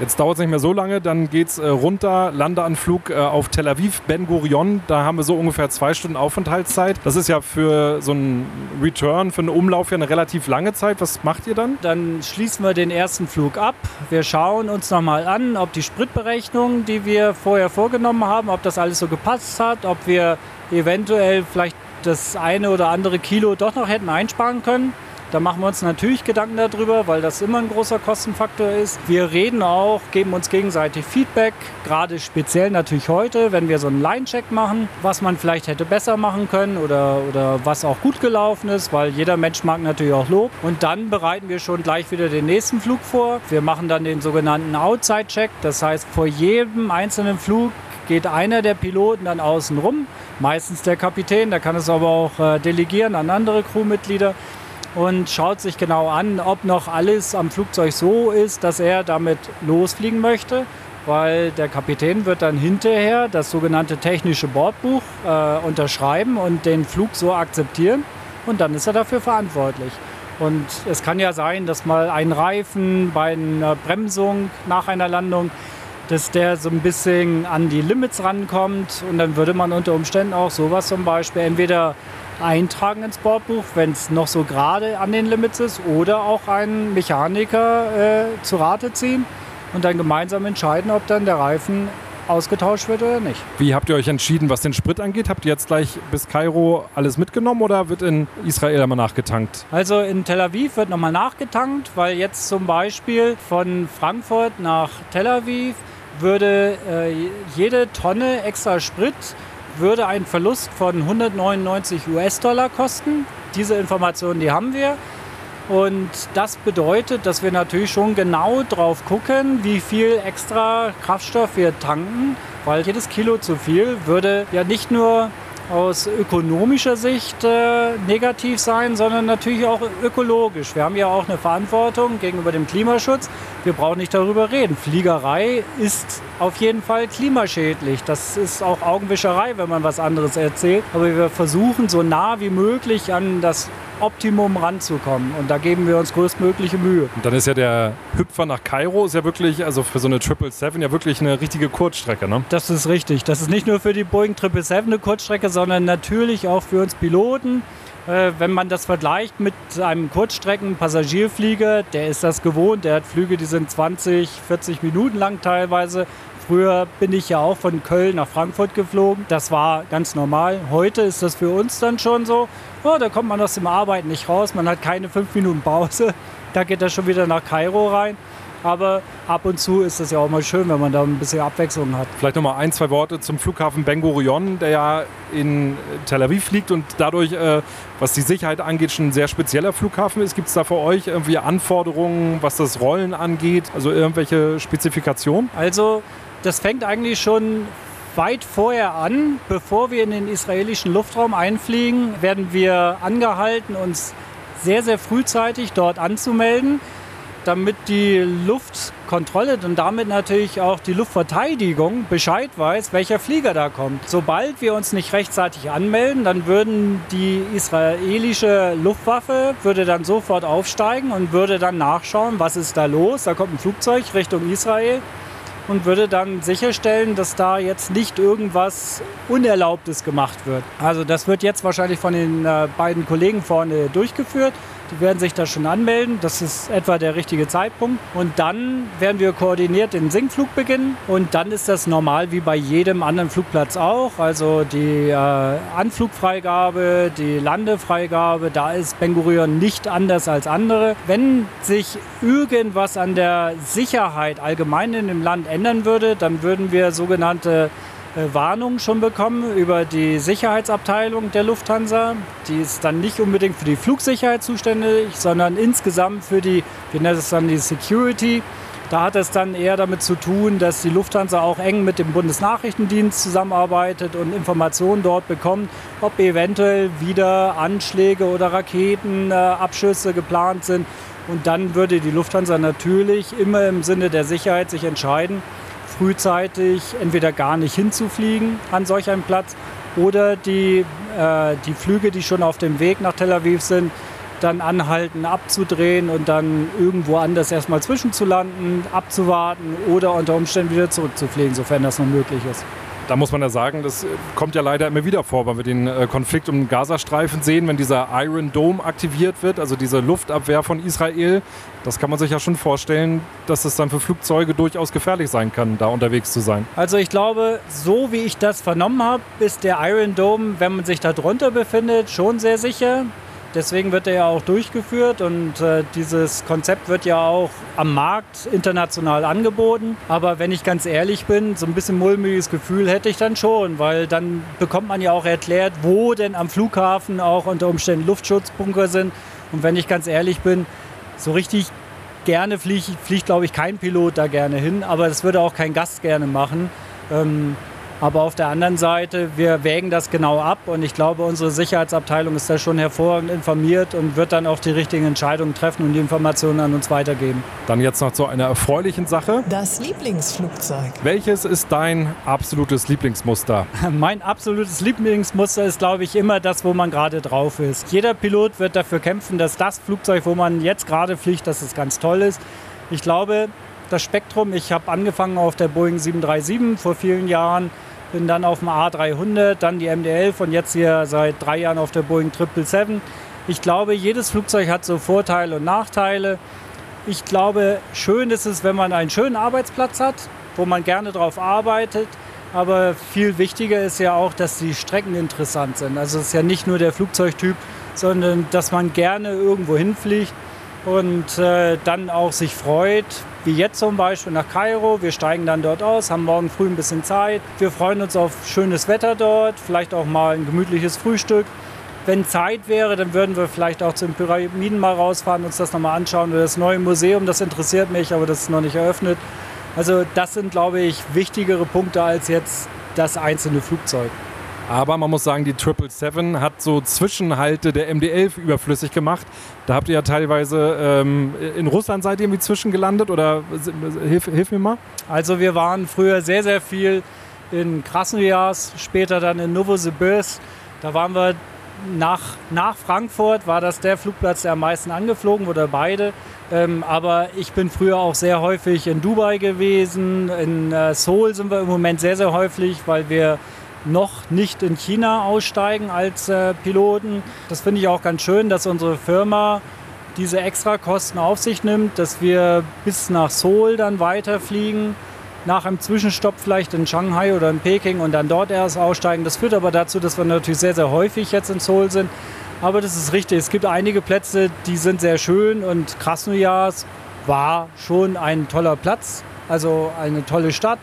Jetzt dauert es nicht mehr so lange, dann geht es äh, runter, Landeanflug äh, auf Tel Aviv, Ben Gurion. Da haben wir so ungefähr zwei Stunden Aufenthaltszeit. Das ist ja für so einen Return, für einen Umlauf ja eine relativ lange Zeit. Was macht ihr dann? Dann schließen wir den ersten Flug ab. Wir schauen uns nochmal an, ob die Spritberechnung, die wir vorher vorgenommen haben, ob das alles so gepasst hat, ob wir eventuell vielleicht das eine oder andere Kilo doch noch hätten einsparen können. Da machen wir uns natürlich Gedanken darüber, weil das immer ein großer Kostenfaktor ist. Wir reden auch, geben uns gegenseitig Feedback, gerade speziell natürlich heute, wenn wir so einen Line-Check machen, was man vielleicht hätte besser machen können oder, oder was auch gut gelaufen ist, weil jeder Mensch mag natürlich auch Lob. Und dann bereiten wir schon gleich wieder den nächsten Flug vor. Wir machen dann den sogenannten Outside-Check. Das heißt, vor jedem einzelnen Flug geht einer der Piloten dann außen rum, meistens der Kapitän, der kann es aber auch äh, delegieren an andere Crewmitglieder und schaut sich genau an, ob noch alles am Flugzeug so ist, dass er damit losfliegen möchte. Weil der Kapitän wird dann hinterher das sogenannte technische Bordbuch äh, unterschreiben und den Flug so akzeptieren. Und dann ist er dafür verantwortlich. Und es kann ja sein, dass mal ein Reifen bei einer Bremsung nach einer Landung, dass der so ein bisschen an die Limits rankommt. Und dann würde man unter Umständen auch sowas zum Beispiel entweder eintragen ins Bordbuch, wenn es noch so gerade an den Limits ist, oder auch einen Mechaniker äh, zu Rate ziehen und dann gemeinsam entscheiden, ob dann der Reifen ausgetauscht wird oder nicht. Wie habt ihr euch entschieden, was den Sprit angeht? Habt ihr jetzt gleich bis Kairo alles mitgenommen oder wird in Israel einmal nachgetankt? Also in Tel Aviv wird nochmal nachgetankt, weil jetzt zum Beispiel von Frankfurt nach Tel Aviv würde äh, jede Tonne extra Sprit würde einen Verlust von 199 US-Dollar kosten. Diese Informationen, die haben wir. Und das bedeutet, dass wir natürlich schon genau drauf gucken, wie viel extra Kraftstoff wir tanken, weil jedes Kilo zu viel würde ja nicht nur aus ökonomischer Sicht äh, negativ sein, sondern natürlich auch ökologisch. Wir haben ja auch eine Verantwortung gegenüber dem Klimaschutz. Wir brauchen nicht darüber reden. Fliegerei ist auf jeden Fall klimaschädlich. Das ist auch Augenwischerei, wenn man was anderes erzählt. Aber wir versuchen so nah wie möglich an das Optimum ranzukommen. Und da geben wir uns größtmögliche Mühe. Und dann ist ja der Hüpfer nach Kairo, ist ja wirklich, also für so eine 777 ja wirklich eine richtige Kurzstrecke, ne? Das ist richtig. Das ist nicht nur für die Boeing 777 eine Kurzstrecke, sondern natürlich auch für uns Piloten. Äh, wenn man das vergleicht mit einem Kurzstrecken-Passagierflieger, der ist das gewohnt, der hat Flüge, die sind 20, 40 Minuten lang teilweise. Früher bin ich ja auch von Köln nach Frankfurt geflogen. Das war ganz normal. Heute ist das für uns dann schon so. Oh, da kommt man aus dem Arbeiten nicht raus. Man hat keine fünf Minuten Pause. Da geht er schon wieder nach Kairo rein. Aber ab und zu ist es ja auch mal schön, wenn man da ein bisschen Abwechslung hat. Vielleicht noch mal ein, zwei Worte zum Flughafen Ben Gurion, der ja in Tel Aviv fliegt und dadurch, äh, was die Sicherheit angeht, schon ein sehr spezieller Flughafen ist. Gibt es da für euch irgendwie Anforderungen, was das Rollen angeht? Also irgendwelche Spezifikationen? Also das fängt eigentlich schon weit vorher an. Bevor wir in den israelischen Luftraum einfliegen, werden wir angehalten, uns sehr, sehr frühzeitig dort anzumelden damit die Luftkontrolle und damit natürlich auch die Luftverteidigung Bescheid weiß, welcher Flieger da kommt. Sobald wir uns nicht rechtzeitig anmelden, dann würden die israelische Luftwaffe würde dann sofort aufsteigen und würde dann nachschauen, was ist da los. Da kommt ein Flugzeug Richtung Israel und würde dann sicherstellen, dass da jetzt nicht irgendwas Unerlaubtes gemacht wird. Also das wird jetzt wahrscheinlich von den äh, beiden Kollegen vorne durchgeführt. Die werden sich da schon anmelden. Das ist etwa der richtige Zeitpunkt. Und dann werden wir koordiniert den Sinkflug beginnen. Und dann ist das normal wie bei jedem anderen Flugplatz auch. Also die äh, Anflugfreigabe, die Landefreigabe, da ist Ben Gurion nicht anders als andere. Wenn sich irgendwas an der Sicherheit allgemein in dem Land ändern würde, dann würden wir sogenannte äh, Warnung schon bekommen über die Sicherheitsabteilung der Lufthansa. Die ist dann nicht unbedingt für die Flugsicherheit zuständig, sondern insgesamt für die, wir nennen es dann die Security. Da hat es dann eher damit zu tun, dass die Lufthansa auch eng mit dem Bundesnachrichtendienst zusammenarbeitet und Informationen dort bekommt, ob eventuell wieder Anschläge oder Raketenabschüsse geplant sind. Und dann würde die Lufthansa natürlich immer im Sinne der Sicherheit sich entscheiden, frühzeitig entweder gar nicht hinzufliegen an solch einem Platz oder die, äh, die Flüge, die schon auf dem Weg nach Tel Aviv sind, dann anhalten, abzudrehen und dann irgendwo anders erstmal zwischenzulanden, abzuwarten oder unter Umständen wieder zurückzufliegen, sofern das noch möglich ist da muss man ja sagen, das kommt ja leider immer wieder vor, wenn wir den äh, Konflikt um den Gazastreifen sehen, wenn dieser Iron Dome aktiviert wird, also diese Luftabwehr von Israel. Das kann man sich ja schon vorstellen, dass es dann für Flugzeuge durchaus gefährlich sein kann, da unterwegs zu sein. Also ich glaube, so wie ich das vernommen habe, ist der Iron Dome, wenn man sich da drunter befindet, schon sehr sicher. Deswegen wird er ja auch durchgeführt und äh, dieses Konzept wird ja auch am Markt international angeboten. Aber wenn ich ganz ehrlich bin, so ein bisschen mulmiges Gefühl hätte ich dann schon, weil dann bekommt man ja auch erklärt, wo denn am Flughafen auch unter Umständen Luftschutzbunker sind. Und wenn ich ganz ehrlich bin, so richtig gerne fliegt, fliegt glaube ich, kein Pilot da gerne hin, aber das würde auch kein Gast gerne machen. Ähm, aber auf der anderen Seite, wir wägen das genau ab und ich glaube, unsere Sicherheitsabteilung ist da schon hervorragend informiert und wird dann auch die richtigen Entscheidungen treffen und die Informationen an uns weitergeben. Dann jetzt noch zu einer erfreulichen Sache. Das Lieblingsflugzeug. Welches ist dein absolutes Lieblingsmuster? <laughs> Mein absolutes Lieblingsmuster ist, glaube ich, immer das, wo man gerade drauf ist. Jeder Pilot wird dafür kämpfen, dass das Flugzeug, wo man jetzt gerade fliegt, dass es ganz toll ist. Ich glaube, das Spektrum, ich habe angefangen auf der Boeing 737 vor vielen Jahren bin dann auf dem A300, dann die MD-11 und jetzt hier seit drei Jahren auf der Boeing 777. Ich glaube, jedes Flugzeug hat so Vorteile und Nachteile. Ich glaube, schön ist es, wenn man einen schönen Arbeitsplatz hat, wo man gerne drauf arbeitet. Aber viel wichtiger ist ja auch, dass die Strecken interessant sind. Also es ist ja nicht nur der Flugzeugtyp, sondern dass man gerne irgendwo hinfliegt und äh, dann auch sich freut, wie jetzt zum Beispiel nach Kairo. Wir steigen dann dort aus, haben morgen früh ein bisschen Zeit. Wir freuen uns auf schönes Wetter dort, vielleicht auch mal ein gemütliches Frühstück. Wenn Zeit wäre, dann würden wir vielleicht auch zu den Pyramiden mal rausfahren, uns das nochmal anschauen. Oder das neue Museum, das interessiert mich, aber das ist noch nicht eröffnet. Also das sind, glaube ich, wichtigere Punkte als jetzt das einzelne Flugzeug. Aber man muss sagen, die 777 hat so Zwischenhalte der MD-11 überflüssig gemacht. Da habt ihr ja teilweise ähm, in Russland seid ihr irgendwie zwischengelandet oder hilf, hilf mir mal? Also wir waren früher sehr, sehr viel in Krasnojarsk, später dann in Novosibirsk. Da waren wir nach, nach Frankfurt, war das der Flugplatz, der am meisten angeflogen wurde, beide. Ähm, aber ich bin früher auch sehr häufig in Dubai gewesen. In äh, Seoul sind wir im Moment sehr, sehr häufig, weil wir noch nicht in China aussteigen als äh, Piloten. Das finde ich auch ganz schön, dass unsere Firma diese Extrakosten auf sich nimmt, dass wir bis nach Seoul dann weiterfliegen, nach einem Zwischenstopp vielleicht in Shanghai oder in Peking und dann dort erst aussteigen. Das führt aber dazu, dass wir natürlich sehr, sehr häufig jetzt in Seoul sind. Aber das ist richtig. Es gibt einige Plätze, die sind sehr schön und Krasnojarsk war schon ein toller Platz, also eine tolle Stadt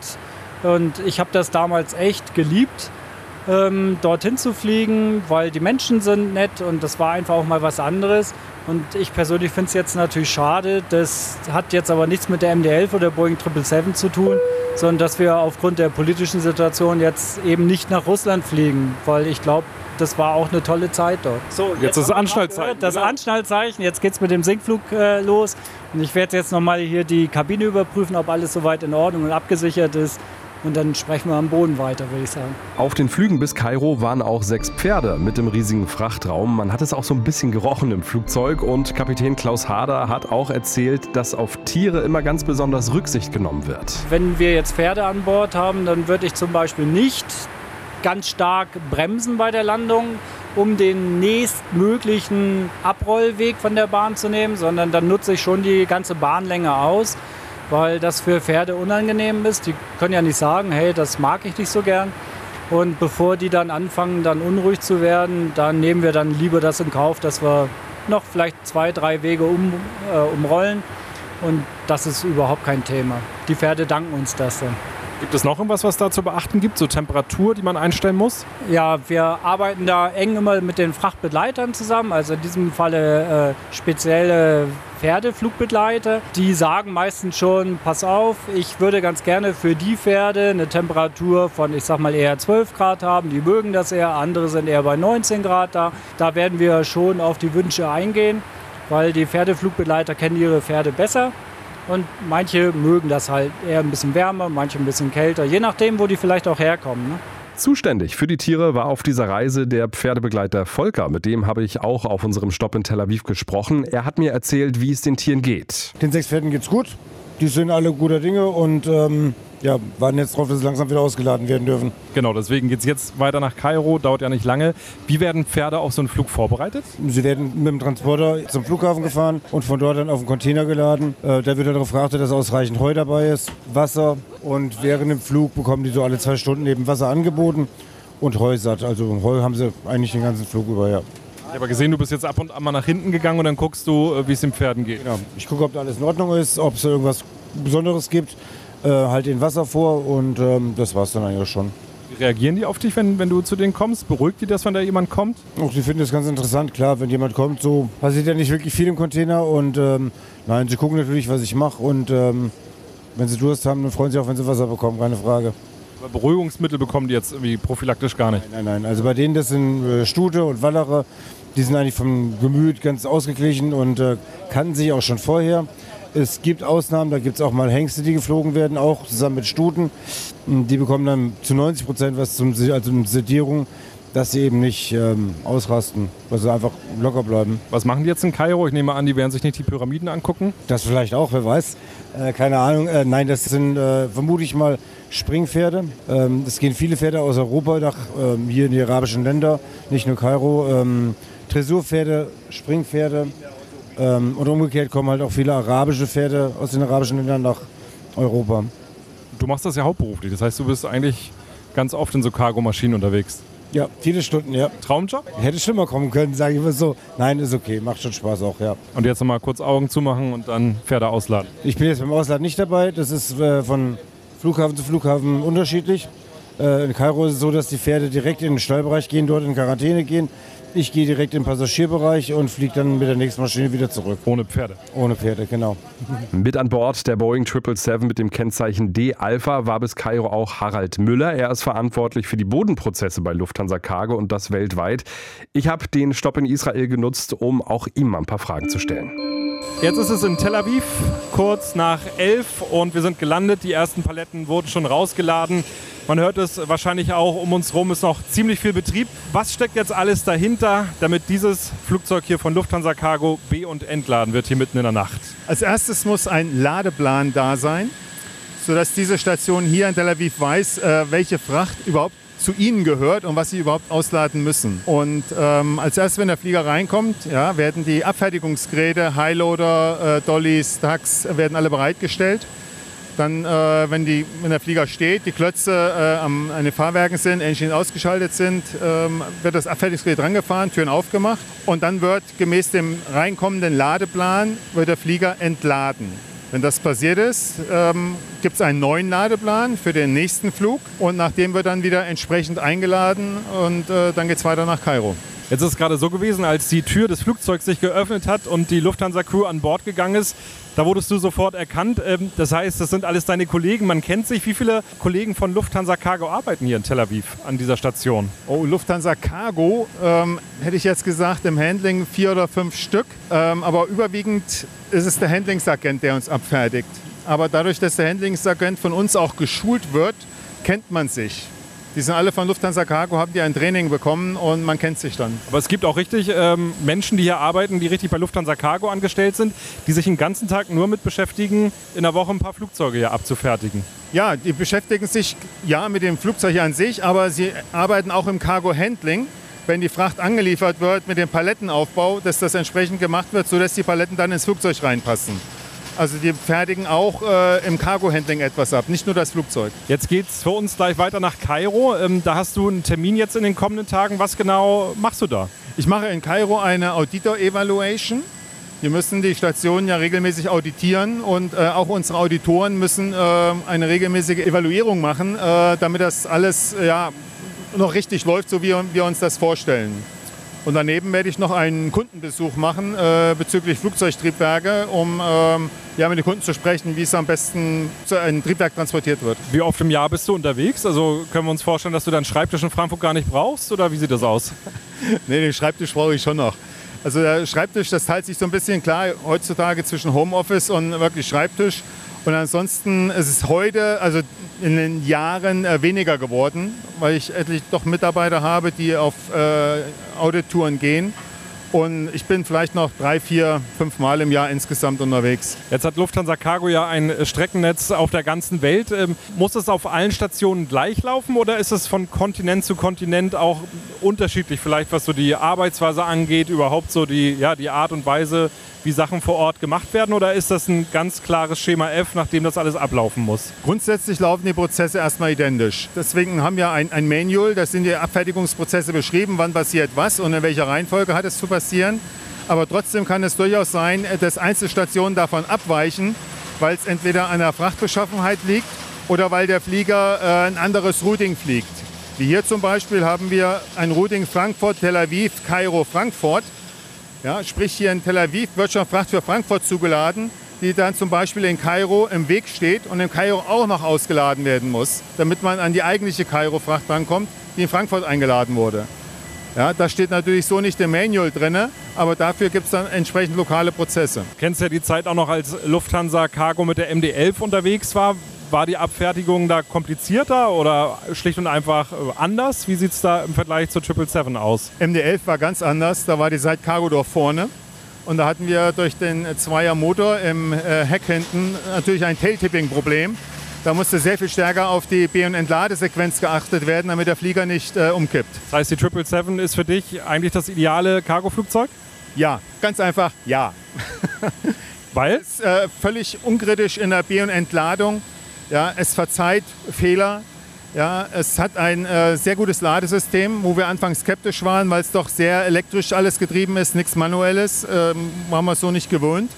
und ich habe das damals echt geliebt, ähm, dorthin zu fliegen, weil die Menschen sind nett und das war einfach auch mal was anderes. Und ich persönlich finde es jetzt natürlich schade, das hat jetzt aber nichts mit der MD-11 oder Boeing 777 zu tun, sondern dass wir aufgrund der politischen Situation jetzt eben nicht nach Russland fliegen, weil ich glaube, das war auch eine tolle Zeit dort. So, jetzt, jetzt ist das Anschnallzeichen. Das Anschnallzeichen, jetzt geht es mit dem Sinkflug äh, los. Und ich werde jetzt nochmal hier die Kabine überprüfen, ob alles soweit in Ordnung und abgesichert ist. Und dann sprechen wir am Boden weiter, würde ich sagen. Auf den Flügen bis Kairo waren auch sechs Pferde mit dem riesigen Frachtraum. Man hat es auch so ein bisschen gerochen im Flugzeug. Und Kapitän Klaus Hader hat auch erzählt, dass auf Tiere immer ganz besonders Rücksicht genommen wird. Wenn wir jetzt Pferde an Bord haben, dann würde ich zum Beispiel nicht ganz stark bremsen bei der Landung, um den nächstmöglichen Abrollweg von der Bahn zu nehmen, sondern dann nutze ich schon die ganze Bahnlänge aus weil das für Pferde unangenehm ist. Die können ja nicht sagen, hey, das mag ich nicht so gern. Und bevor die dann anfangen, dann unruhig zu werden, dann nehmen wir dann lieber das in Kauf, dass wir noch vielleicht zwei, drei Wege um, äh, umrollen. Und das ist überhaupt kein Thema. Die Pferde danken uns das dann. Gibt es noch irgendwas, was da zu beachten gibt? So Temperatur, die man einstellen muss? Ja, wir arbeiten da eng immer mit den Frachtbegleitern zusammen. Also in diesem Falle äh, spezielle Pferdeflugbegleiter. Die sagen meistens schon, pass auf, ich würde ganz gerne für die Pferde eine Temperatur von, ich sag mal, eher 12 Grad haben. Die mögen das eher, andere sind eher bei 19 Grad da. Da werden wir schon auf die Wünsche eingehen, weil die Pferdeflugbegleiter kennen ihre Pferde besser. Und manche mögen das halt eher ein bisschen wärmer, manche ein bisschen kälter, je nachdem, wo die vielleicht auch herkommen. Ne? Zuständig für die Tiere war auf dieser Reise der Pferdebegleiter Volker. Mit dem habe ich auch auf unserem Stopp in Tel Aviv gesprochen. Er hat mir erzählt, wie es den Tieren geht. Den sechs Pferden geht's gut. Die sind alle guter Dinge und ähm, ja, warten jetzt darauf, dass sie langsam wieder ausgeladen werden dürfen. Genau, deswegen geht es jetzt weiter nach Kairo, dauert ja nicht lange. Wie werden Pferde auf so einen Flug vorbereitet? Sie werden mit dem Transporter zum Flughafen gefahren und von dort dann auf den Container geladen. Äh, da wird dann darauf geachtet, dass ausreichend Heu dabei ist, Wasser und während dem Flug bekommen die so alle zwei Stunden eben Wasser angeboten und Heu satt. Also Heu haben sie eigentlich den ganzen Flug über, ja. Ich habe gesehen, du bist jetzt ab und an mal nach hinten gegangen und dann guckst du, äh, wie es den Pferden geht. Genau. Ich gucke, ob da alles in Ordnung ist, ob es irgendwas Besonderes gibt. Äh, halt den Wasser vor und ähm, das war es dann eigentlich schon. Wie reagieren die auf dich, wenn, wenn du zu denen kommst? Beruhigt die das, wenn da jemand kommt? Auch sie finden das ganz interessant, klar, wenn jemand kommt, so passiert ja nicht wirklich viel im Container und ähm, nein, sie gucken natürlich, was ich mache und ähm, wenn sie Durst haben, dann freuen sie sich auch, wenn sie Wasser bekommen, keine Frage. Aber Beruhigungsmittel bekommen die jetzt irgendwie prophylaktisch gar nicht. Nein, nein, also bei denen, das sind äh, Stute und Wallere, die sind eigentlich vom Gemüt ganz ausgeglichen und äh, kannten sich auch schon vorher. Es gibt Ausnahmen, da gibt es auch mal Hengste, die geflogen werden, auch zusammen mit Stuten. Die bekommen dann zu 90 Prozent was zum, also Sedierung, dass sie eben nicht ähm, ausrasten, sie einfach locker bleiben. Was machen die jetzt in Kairo? Ich nehme an, die werden sich nicht die Pyramiden angucken. Das vielleicht auch, wer weiß. Äh, keine Ahnung. Äh, nein, das sind äh, vermute ich mal Springpferde. Ähm, es gehen viele Pferde aus Europa nach ähm, hier in die arabischen Länder, nicht nur Kairo. Ähm, Dressurpferde, Springpferde. Ähm, und umgekehrt kommen halt auch viele arabische Pferde aus den arabischen Ländern nach Europa. Du machst das ja hauptberuflich. Das heißt, du bist eigentlich ganz oft in so Cargo-Maschinen unterwegs. Ja, viele Stunden, ja. Traumjob? Hätte schlimmer kommen können, sage ich mal so. Nein, ist okay, macht schon Spaß auch, ja. Und jetzt nochmal kurz Augen zumachen und dann Pferde ausladen. Ich bin jetzt beim Ausladen nicht dabei. Das ist äh, von Flughafen zu Flughafen unterschiedlich. Äh, in Kairo ist es so, dass die Pferde direkt in den Stallbereich gehen, dort in Quarantäne gehen. Ich gehe direkt in den Passagierbereich und fliege dann mit der nächsten Maschine wieder zurück. Ohne Pferde. Ohne Pferde, genau. Mit an Bord der Boeing 777 mit dem Kennzeichen D-Alpha war bis Kairo auch Harald Müller. Er ist verantwortlich für die Bodenprozesse bei Lufthansa Cargo und das weltweit. Ich habe den Stopp in Israel genutzt, um auch ihm ein paar Fragen zu stellen. Jetzt ist es in Tel Aviv, kurz nach elf und wir sind gelandet. Die ersten Paletten wurden schon rausgeladen. Man hört es wahrscheinlich auch um uns herum, ist noch ziemlich viel Betrieb. Was steckt jetzt alles dahinter, damit dieses Flugzeug hier von Lufthansa Cargo be- und entladen wird hier mitten in der Nacht? Als erstes muss ein Ladeplan da sein, sodass diese Station hier in Tel Aviv weiß, äh, welche Fracht überhaupt zu ihnen gehört und was sie überhaupt ausladen müssen. Und ähm, als erstes, wenn der Flieger reinkommt, ja, werden die Abfertigungsgeräte, Highloader, äh, Dollys, Tags, werden alle bereitgestellt. Dann, äh, wenn, die, wenn der Flieger steht, die Klötze äh, am, an den Fahrwerken sind, Engine ausgeschaltet sind, ähm, wird das Abfertigungsgerät rangefahren, Türen aufgemacht und dann wird gemäß dem reinkommenden Ladeplan wird der Flieger entladen. Wenn das passiert ist, ähm, gibt es einen neuen Ladeplan für den nächsten Flug und nach dem wird dann wieder entsprechend eingeladen und äh, dann geht es weiter nach Kairo. Jetzt ist es gerade so gewesen, als die Tür des Flugzeugs sich geöffnet hat und die Lufthansa-Crew an Bord gegangen ist, da wurdest du sofort erkannt. Ähm, das heißt, das sind alles deine Kollegen. Man kennt sich. Wie viele Kollegen von Lufthansa Cargo arbeiten hier in Tel Aviv an dieser Station? Oh, Lufthansa Cargo ähm, hätte ich jetzt gesagt, im Handling vier oder fünf Stück. Ähm, aber überwiegend ist es der Handlingsagent, der uns abfertigt. Aber dadurch, dass der Handlingsagent von uns auch geschult wird, kennt man sich. Die sind alle von Lufthansa Cargo, haben die ein Training bekommen und man kennt sich dann. Aber es gibt auch richtig ähm, Menschen, die hier arbeiten, die richtig bei Lufthansa Cargo angestellt sind, die sich den ganzen Tag nur mit beschäftigen, in der Woche ein paar Flugzeuge hier abzufertigen. Ja, die beschäftigen sich ja mit dem Flugzeug an sich, aber sie arbeiten auch im Cargo Handling. Wenn die Fracht angeliefert wird mit dem Palettenaufbau, dass das entsprechend gemacht wird, sodass die Paletten dann ins Flugzeug reinpassen. Also die fertigen auch äh, im Cargo-Handling etwas ab, nicht nur das Flugzeug. Jetzt geht es für uns gleich weiter nach Kairo. Ähm, da hast du einen Termin jetzt in den kommenden Tagen. Was genau machst du da? Ich mache in Kairo eine Auditor-Evaluation. Wir müssen die Station ja regelmäßig auditieren und äh, auch unsere Auditoren müssen äh, eine regelmäßige Evaluierung machen, äh, damit das alles ja, noch richtig läuft, so wie wir uns das vorstellen. Und daneben werde ich noch einen Kundenbesuch machen äh, bezüglich Flugzeugtriebwerke, um ähm, ja, mit den Kunden zu sprechen, wie es am besten zu einem Triebwerk transportiert wird. Wie oft im Jahr bist du unterwegs? Also können wir uns vorstellen, dass du deinen Schreibtisch in Frankfurt gar nicht brauchst oder wie sieht das aus? <laughs> nee, den Schreibtisch brauche ich schon noch. Also der Schreibtisch, das teilt sich so ein bisschen klar heutzutage zwischen Homeoffice und wirklich Schreibtisch. Und ansonsten ist es heute, also in den Jahren äh, weniger geworden, weil ich etlich doch Mitarbeiter habe, die auf äh, Audittouren gehen. Und ich bin vielleicht noch drei, vier, fünf Mal im Jahr insgesamt unterwegs. Jetzt hat Lufthansa Cargo ja ein Streckennetz auf der ganzen Welt. Ähm, muss es auf allen Stationen gleich laufen oder ist es von Kontinent zu Kontinent auch unterschiedlich? Vielleicht was so die Arbeitsweise angeht, überhaupt so die, ja, die Art und Weise, wie Sachen vor Ort gemacht werden oder ist das ein ganz klares Schema F, nachdem das alles ablaufen muss? Grundsätzlich laufen die Prozesse erstmal identisch. Deswegen haben wir ein, ein Manual, da sind die Abfertigungsprozesse beschrieben, wann passiert was und in welcher Reihenfolge hat es zu passieren. Aber trotzdem kann es durchaus sein, dass Einzelstationen davon abweichen, weil es entweder an der Frachtbeschaffenheit liegt oder weil der Flieger äh, ein anderes Routing fliegt. Wie hier zum Beispiel haben wir ein Routing Frankfurt, Tel Aviv, Kairo, Frankfurt. Ja, sprich hier in Tel Aviv wird schon Fracht für Frankfurt zugeladen, die dann zum Beispiel in Kairo im Weg steht und in Kairo auch noch ausgeladen werden muss, damit man an die eigentliche Kairo-Fracht rankommt, die in Frankfurt eingeladen wurde. Ja, das steht natürlich so nicht im Manual drin, aber dafür gibt es dann entsprechend lokale Prozesse. Du kennst ja die Zeit auch noch, als Lufthansa Cargo mit der MD-11 unterwegs war. War die Abfertigung da komplizierter oder schlicht und einfach äh, anders? Wie sieht es da im Vergleich zur 777 aus? MD-11 war ganz anders. Da war die Seite Cargo vorne. Und da hatten wir durch den Zweier-Motor im äh, Heck hinten natürlich ein Tail-Tipping-Problem. Da musste sehr viel stärker auf die B- und Entladesequenz geachtet werden, damit der Flieger nicht äh, umkippt. Das heißt, die 777 ist für dich eigentlich das ideale Cargoflugzeug? Ja, ganz einfach ja. <laughs> Weil? Es ist äh, völlig unkritisch in der B- und Entladung. Ja, es verzeiht Fehler. Ja, es hat ein äh, sehr gutes Ladesystem, wo wir anfangs skeptisch waren, weil es doch sehr elektrisch alles getrieben ist, nichts Manuelles. Ähm, waren wir so nicht gewohnt.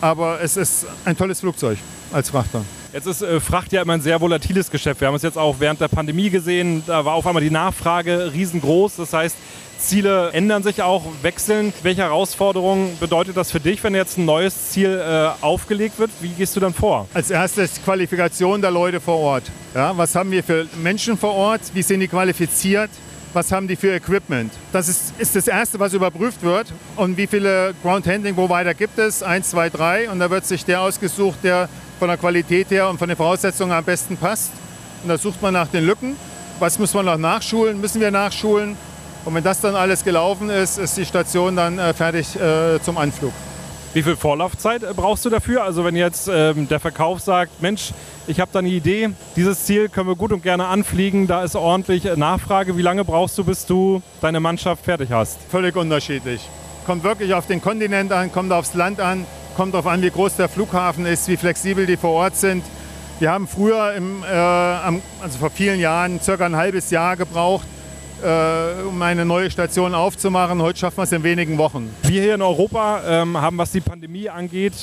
Aber es ist ein tolles Flugzeug als Frachter. Jetzt ist äh, Fracht ja immer ein sehr volatiles Geschäft. Wir haben es jetzt auch während der Pandemie gesehen. Da war auf einmal die Nachfrage riesengroß. Das heißt, Ziele ändern sich auch, wechseln. Welche Herausforderungen bedeutet das für dich, wenn jetzt ein neues Ziel äh, aufgelegt wird? Wie gehst du dann vor? Als erstes Qualifikation der Leute vor Ort. Ja, was haben wir für Menschen vor Ort? Wie sind die qualifiziert? Was haben die für Equipment? Das ist, ist das Erste, was überprüft wird. Und wie viele Ground Handling Provider gibt es? Eins, zwei, drei. Und da wird sich der ausgesucht, der von der Qualität her und von den Voraussetzungen am besten passt. Und da sucht man nach den Lücken. Was muss man noch nachschulen? Müssen wir nachschulen? Und wenn das dann alles gelaufen ist, ist die Station dann äh, fertig äh, zum Anflug. Wie viel Vorlaufzeit äh, brauchst du dafür? Also wenn jetzt ähm, der Verkauf sagt, Mensch, ich habe da eine Idee, dieses Ziel können wir gut und gerne anfliegen, da ist ordentlich Nachfrage. Wie lange brauchst du, bis du deine Mannschaft fertig hast? Völlig unterschiedlich. Kommt wirklich auf den Kontinent an, kommt aufs Land an, kommt darauf an, wie groß der Flughafen ist, wie flexibel die vor Ort sind. Wir haben früher, im, äh, also vor vielen Jahren, circa ein halbes Jahr gebraucht, äh, um eine neue Station aufzumachen. Heute schaffen wir es in wenigen Wochen. Wir hier in Europa ähm, haben, was die Pandemie angeht,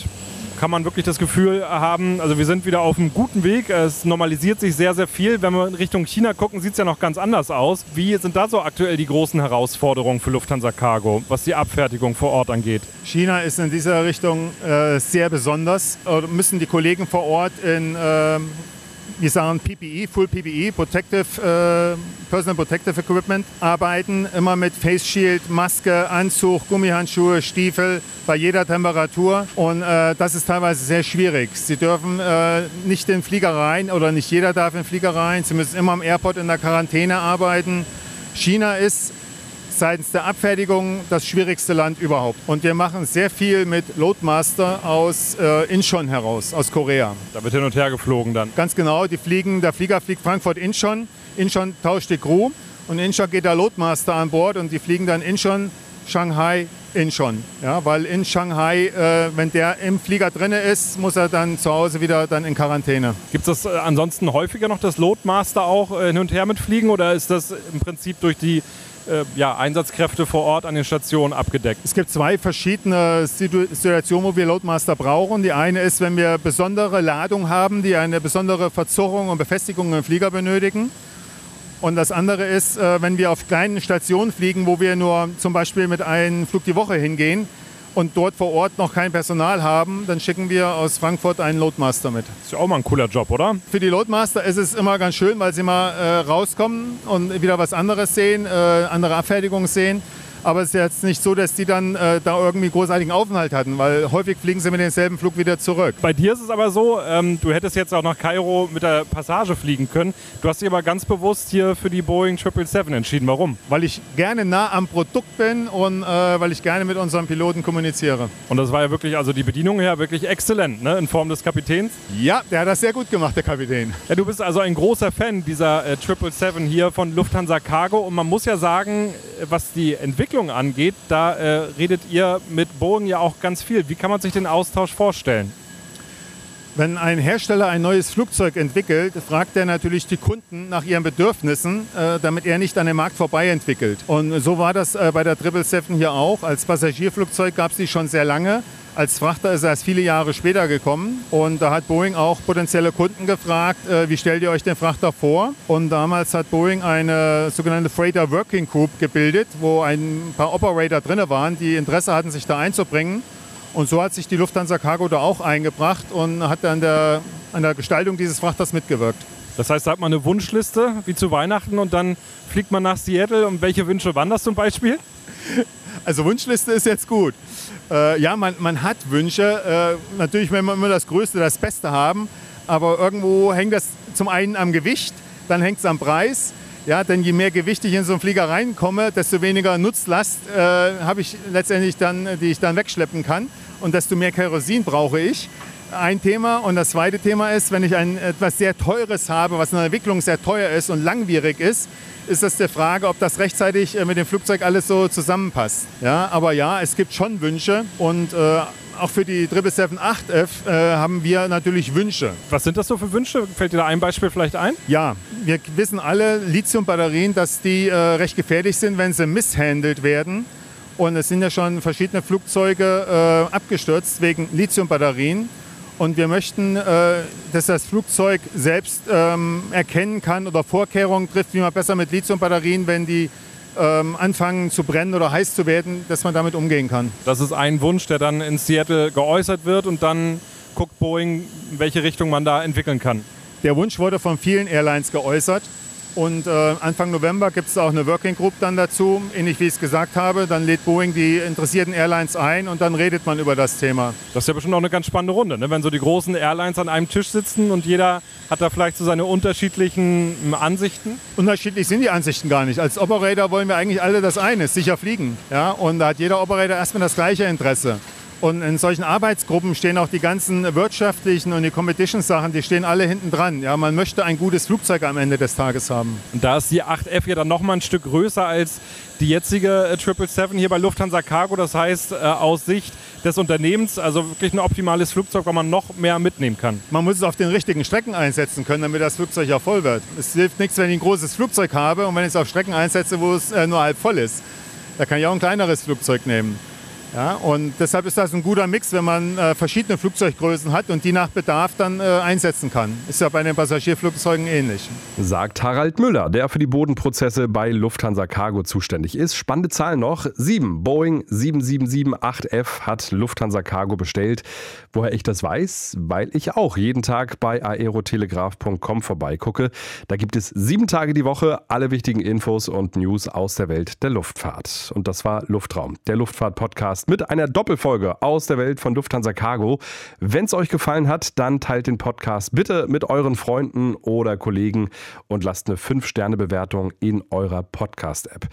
kann man wirklich das Gefühl haben, also wir sind wieder auf einem guten Weg. Es normalisiert sich sehr, sehr viel. Wenn wir in Richtung China gucken, sieht es ja noch ganz anders aus. Wie sind da so aktuell die großen Herausforderungen für Lufthansa Cargo, was die Abfertigung vor Ort angeht? China ist in dieser Richtung äh, sehr besonders. Oder müssen die Kollegen vor Ort in äh, wir sagen PPE, Full PPE, Protective, äh, Personal Protective Equipment, arbeiten immer mit Face Shield, Maske, Anzug, Gummihandschuhe, Stiefel bei jeder Temperatur und äh, das ist teilweise sehr schwierig. Sie dürfen äh, nicht in Flieger rein oder nicht jeder darf in Flieger rein. Sie müssen immer am Airport in der Quarantäne arbeiten. China ist seitens der Abfertigung das schwierigste Land überhaupt. Und wir machen sehr viel mit Loadmaster aus äh, Incheon heraus, aus Korea. Da wird hin und her geflogen dann. Ganz genau, die fliegen, der Flieger fliegt Frankfurt-Incheon. Incheon tauscht die Crew und in Incheon geht der Loadmaster an Bord und die fliegen dann Incheon, Shanghai, Incheon. Ja, weil in Shanghai, äh, wenn der im Flieger drin ist, muss er dann zu Hause wieder dann in Quarantäne. Gibt es das äh, ansonsten häufiger noch, das Loadmaster auch äh, hin und her mitfliegen oder ist das im Prinzip durch die ja, Einsatzkräfte vor Ort an den Stationen abgedeckt? Es gibt zwei verschiedene Situationen, wo wir Loadmaster brauchen. Die eine ist, wenn wir besondere Ladung haben, die eine besondere Verzurrung und Befestigung im Flieger benötigen. Und das andere ist, äh, wenn wir auf kleinen Stationen fliegen, wo wir nur zum Beispiel mit einem Flug die Woche hingehen und dort vor Ort noch kein Personal haben, dann schicken wir aus Frankfurt einen Loadmaster mit. Ist ja auch mal ein cooler Job, oder? Für die Loadmaster ist es immer ganz schön, weil sie mal äh, rauskommen und wieder was anderes sehen, äh, andere Abfertigungen sehen. Aber es ist jetzt nicht so, dass die dann äh, da irgendwie großartigen Aufenthalt hatten, weil häufig fliegen sie mit demselben Flug wieder zurück. Bei dir ist es aber so, ähm, du hättest jetzt auch nach Kairo mit der Passage fliegen können. Du hast dich aber ganz bewusst hier für die Boeing 777 entschieden. Warum? Weil ich gerne nah am Produkt bin und äh, weil ich gerne mit unseren Piloten kommuniziere. Und das war ja wirklich, also die Bedienung her wirklich exzellent, ne? in Form des Kapitäns. Ja, der hat das sehr gut gemacht, der Kapitän. Ja, du bist also ein großer Fan dieser äh, 777 hier von Lufthansa Cargo und man muss ja sagen, was die Entwicklung Entwicklung angeht, da äh, redet ihr mit Boeing ja auch ganz viel. Wie kann man sich den Austausch vorstellen? Wenn ein Hersteller ein neues Flugzeug entwickelt, fragt er natürlich die Kunden nach ihren Bedürfnissen, äh, damit er nicht an dem Markt vorbei entwickelt. Und so war das äh, bei der 777 hier auch. Als Passagierflugzeug gab es die schon sehr lange. Als Frachter ist er erst viele Jahre später gekommen und da hat Boeing auch potenzielle Kunden gefragt, äh, wie stellt ihr euch den Frachter vor? Und damals hat Boeing eine sogenannte Freighter Working Group gebildet, wo ein paar Operator drin waren, die Interesse hatten, sich da einzubringen. Und so hat sich die Lufthansa Cargo da auch eingebracht und hat an der, an der Gestaltung dieses Frachters mitgewirkt. Das heißt, da hat man eine Wunschliste, wie zu Weihnachten, und dann fliegt man nach Seattle. Und welche Wünsche waren das zum Beispiel? Also Wunschliste ist jetzt gut. Äh, ja, man, man hat Wünsche. Äh, natürlich will man immer das Größte, das Beste haben. Aber irgendwo hängt das zum einen am Gewicht, dann hängt es am Preis ja, denn je mehr Gewicht ich in so einen Flieger reinkomme, desto weniger Nutzlast äh, habe ich letztendlich dann, die ich dann wegschleppen kann. Und desto mehr Kerosin brauche ich. Ein Thema. Und das zweite Thema ist, wenn ich ein etwas sehr Teures habe, was in der Entwicklung sehr teuer ist und langwierig ist, ist das die Frage, ob das rechtzeitig äh, mit dem Flugzeug alles so zusammenpasst. Ja, aber ja, es gibt schon Wünsche und äh, auch für die 777-8F äh, haben wir natürlich Wünsche. Was sind das so für Wünsche? Fällt dir da ein Beispiel vielleicht ein? Ja, wir wissen alle, Lithiumbatterien, dass die äh, recht gefährlich sind, wenn sie misshandelt werden. Und es sind ja schon verschiedene Flugzeuge äh, abgestürzt wegen Lithiumbatterien. Und wir möchten, äh, dass das Flugzeug selbst ähm, erkennen kann oder Vorkehrungen trifft, wie man besser mit Lithiumbatterien, wenn die ähm, anfangen zu brennen oder heiß zu werden, dass man damit umgehen kann. Das ist ein Wunsch, der dann in Seattle geäußert wird und dann guckt Boeing, in welche Richtung man da entwickeln kann. Der Wunsch wurde von vielen Airlines geäußert. Und äh, Anfang November gibt es auch eine Working Group dann dazu, ähnlich wie ich es gesagt habe. Dann lädt Boeing die interessierten Airlines ein und dann redet man über das Thema. Das ist ja bestimmt auch eine ganz spannende Runde, ne? wenn so die großen Airlines an einem Tisch sitzen und jeder hat da vielleicht so seine unterschiedlichen hm, Ansichten. Unterschiedlich sind die Ansichten gar nicht. Als Operator wollen wir eigentlich alle das eine, sicher fliegen. Ja? Und da hat jeder Operator erstmal das gleiche Interesse. Und in solchen Arbeitsgruppen stehen auch die ganzen wirtschaftlichen und die Competition-Sachen, die stehen alle hinten dran. Ja, man möchte ein gutes Flugzeug am Ende des Tages haben. Und da ist die 8F ja dann nochmal ein Stück größer als die jetzige äh, 777 hier bei Lufthansa Cargo. Das heißt, äh, aus Sicht des Unternehmens, also wirklich ein optimales Flugzeug, weil man noch mehr mitnehmen kann. Man muss es auf den richtigen Strecken einsetzen können, damit das Flugzeug ja voll wird. Es hilft nichts, wenn ich ein großes Flugzeug habe und wenn ich es auf Strecken einsetze, wo es äh, nur halb voll ist. Da kann ich auch ein kleineres Flugzeug nehmen. Ja, und deshalb ist das ein guter Mix, wenn man äh, verschiedene Flugzeuggrößen hat und die nach Bedarf dann äh, einsetzen kann. Ist ja bei den Passagierflugzeugen ähnlich. Sagt Harald Müller, der für die Bodenprozesse bei Lufthansa Cargo zuständig ist. Spannende Zahl noch. Sieben Boeing 777-8F hat Lufthansa Cargo bestellt. Woher ich das weiß? Weil ich auch jeden Tag bei aerotelegraph.com vorbeigucke. Da gibt es sieben Tage die Woche alle wichtigen Infos und News aus der Welt der Luftfahrt. Und das war Luftraum, der Luftfahrt-Podcast Podcast mit einer Doppelfolge aus der Welt von Lufthansa Cargo. Wenn es euch gefallen hat, dann teilt den Podcast bitte mit euren Freunden oder Kollegen und lasst eine 5-Sterne-Bewertung in eurer Podcast-App.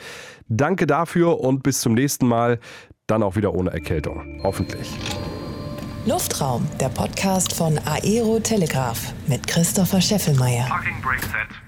Danke dafür und bis zum nächsten Mal. Dann auch wieder ohne Erkältung. Hoffentlich. Luftraum, der Podcast von Aero Telegraph mit Christopher Scheffelmeier. Parking brake set.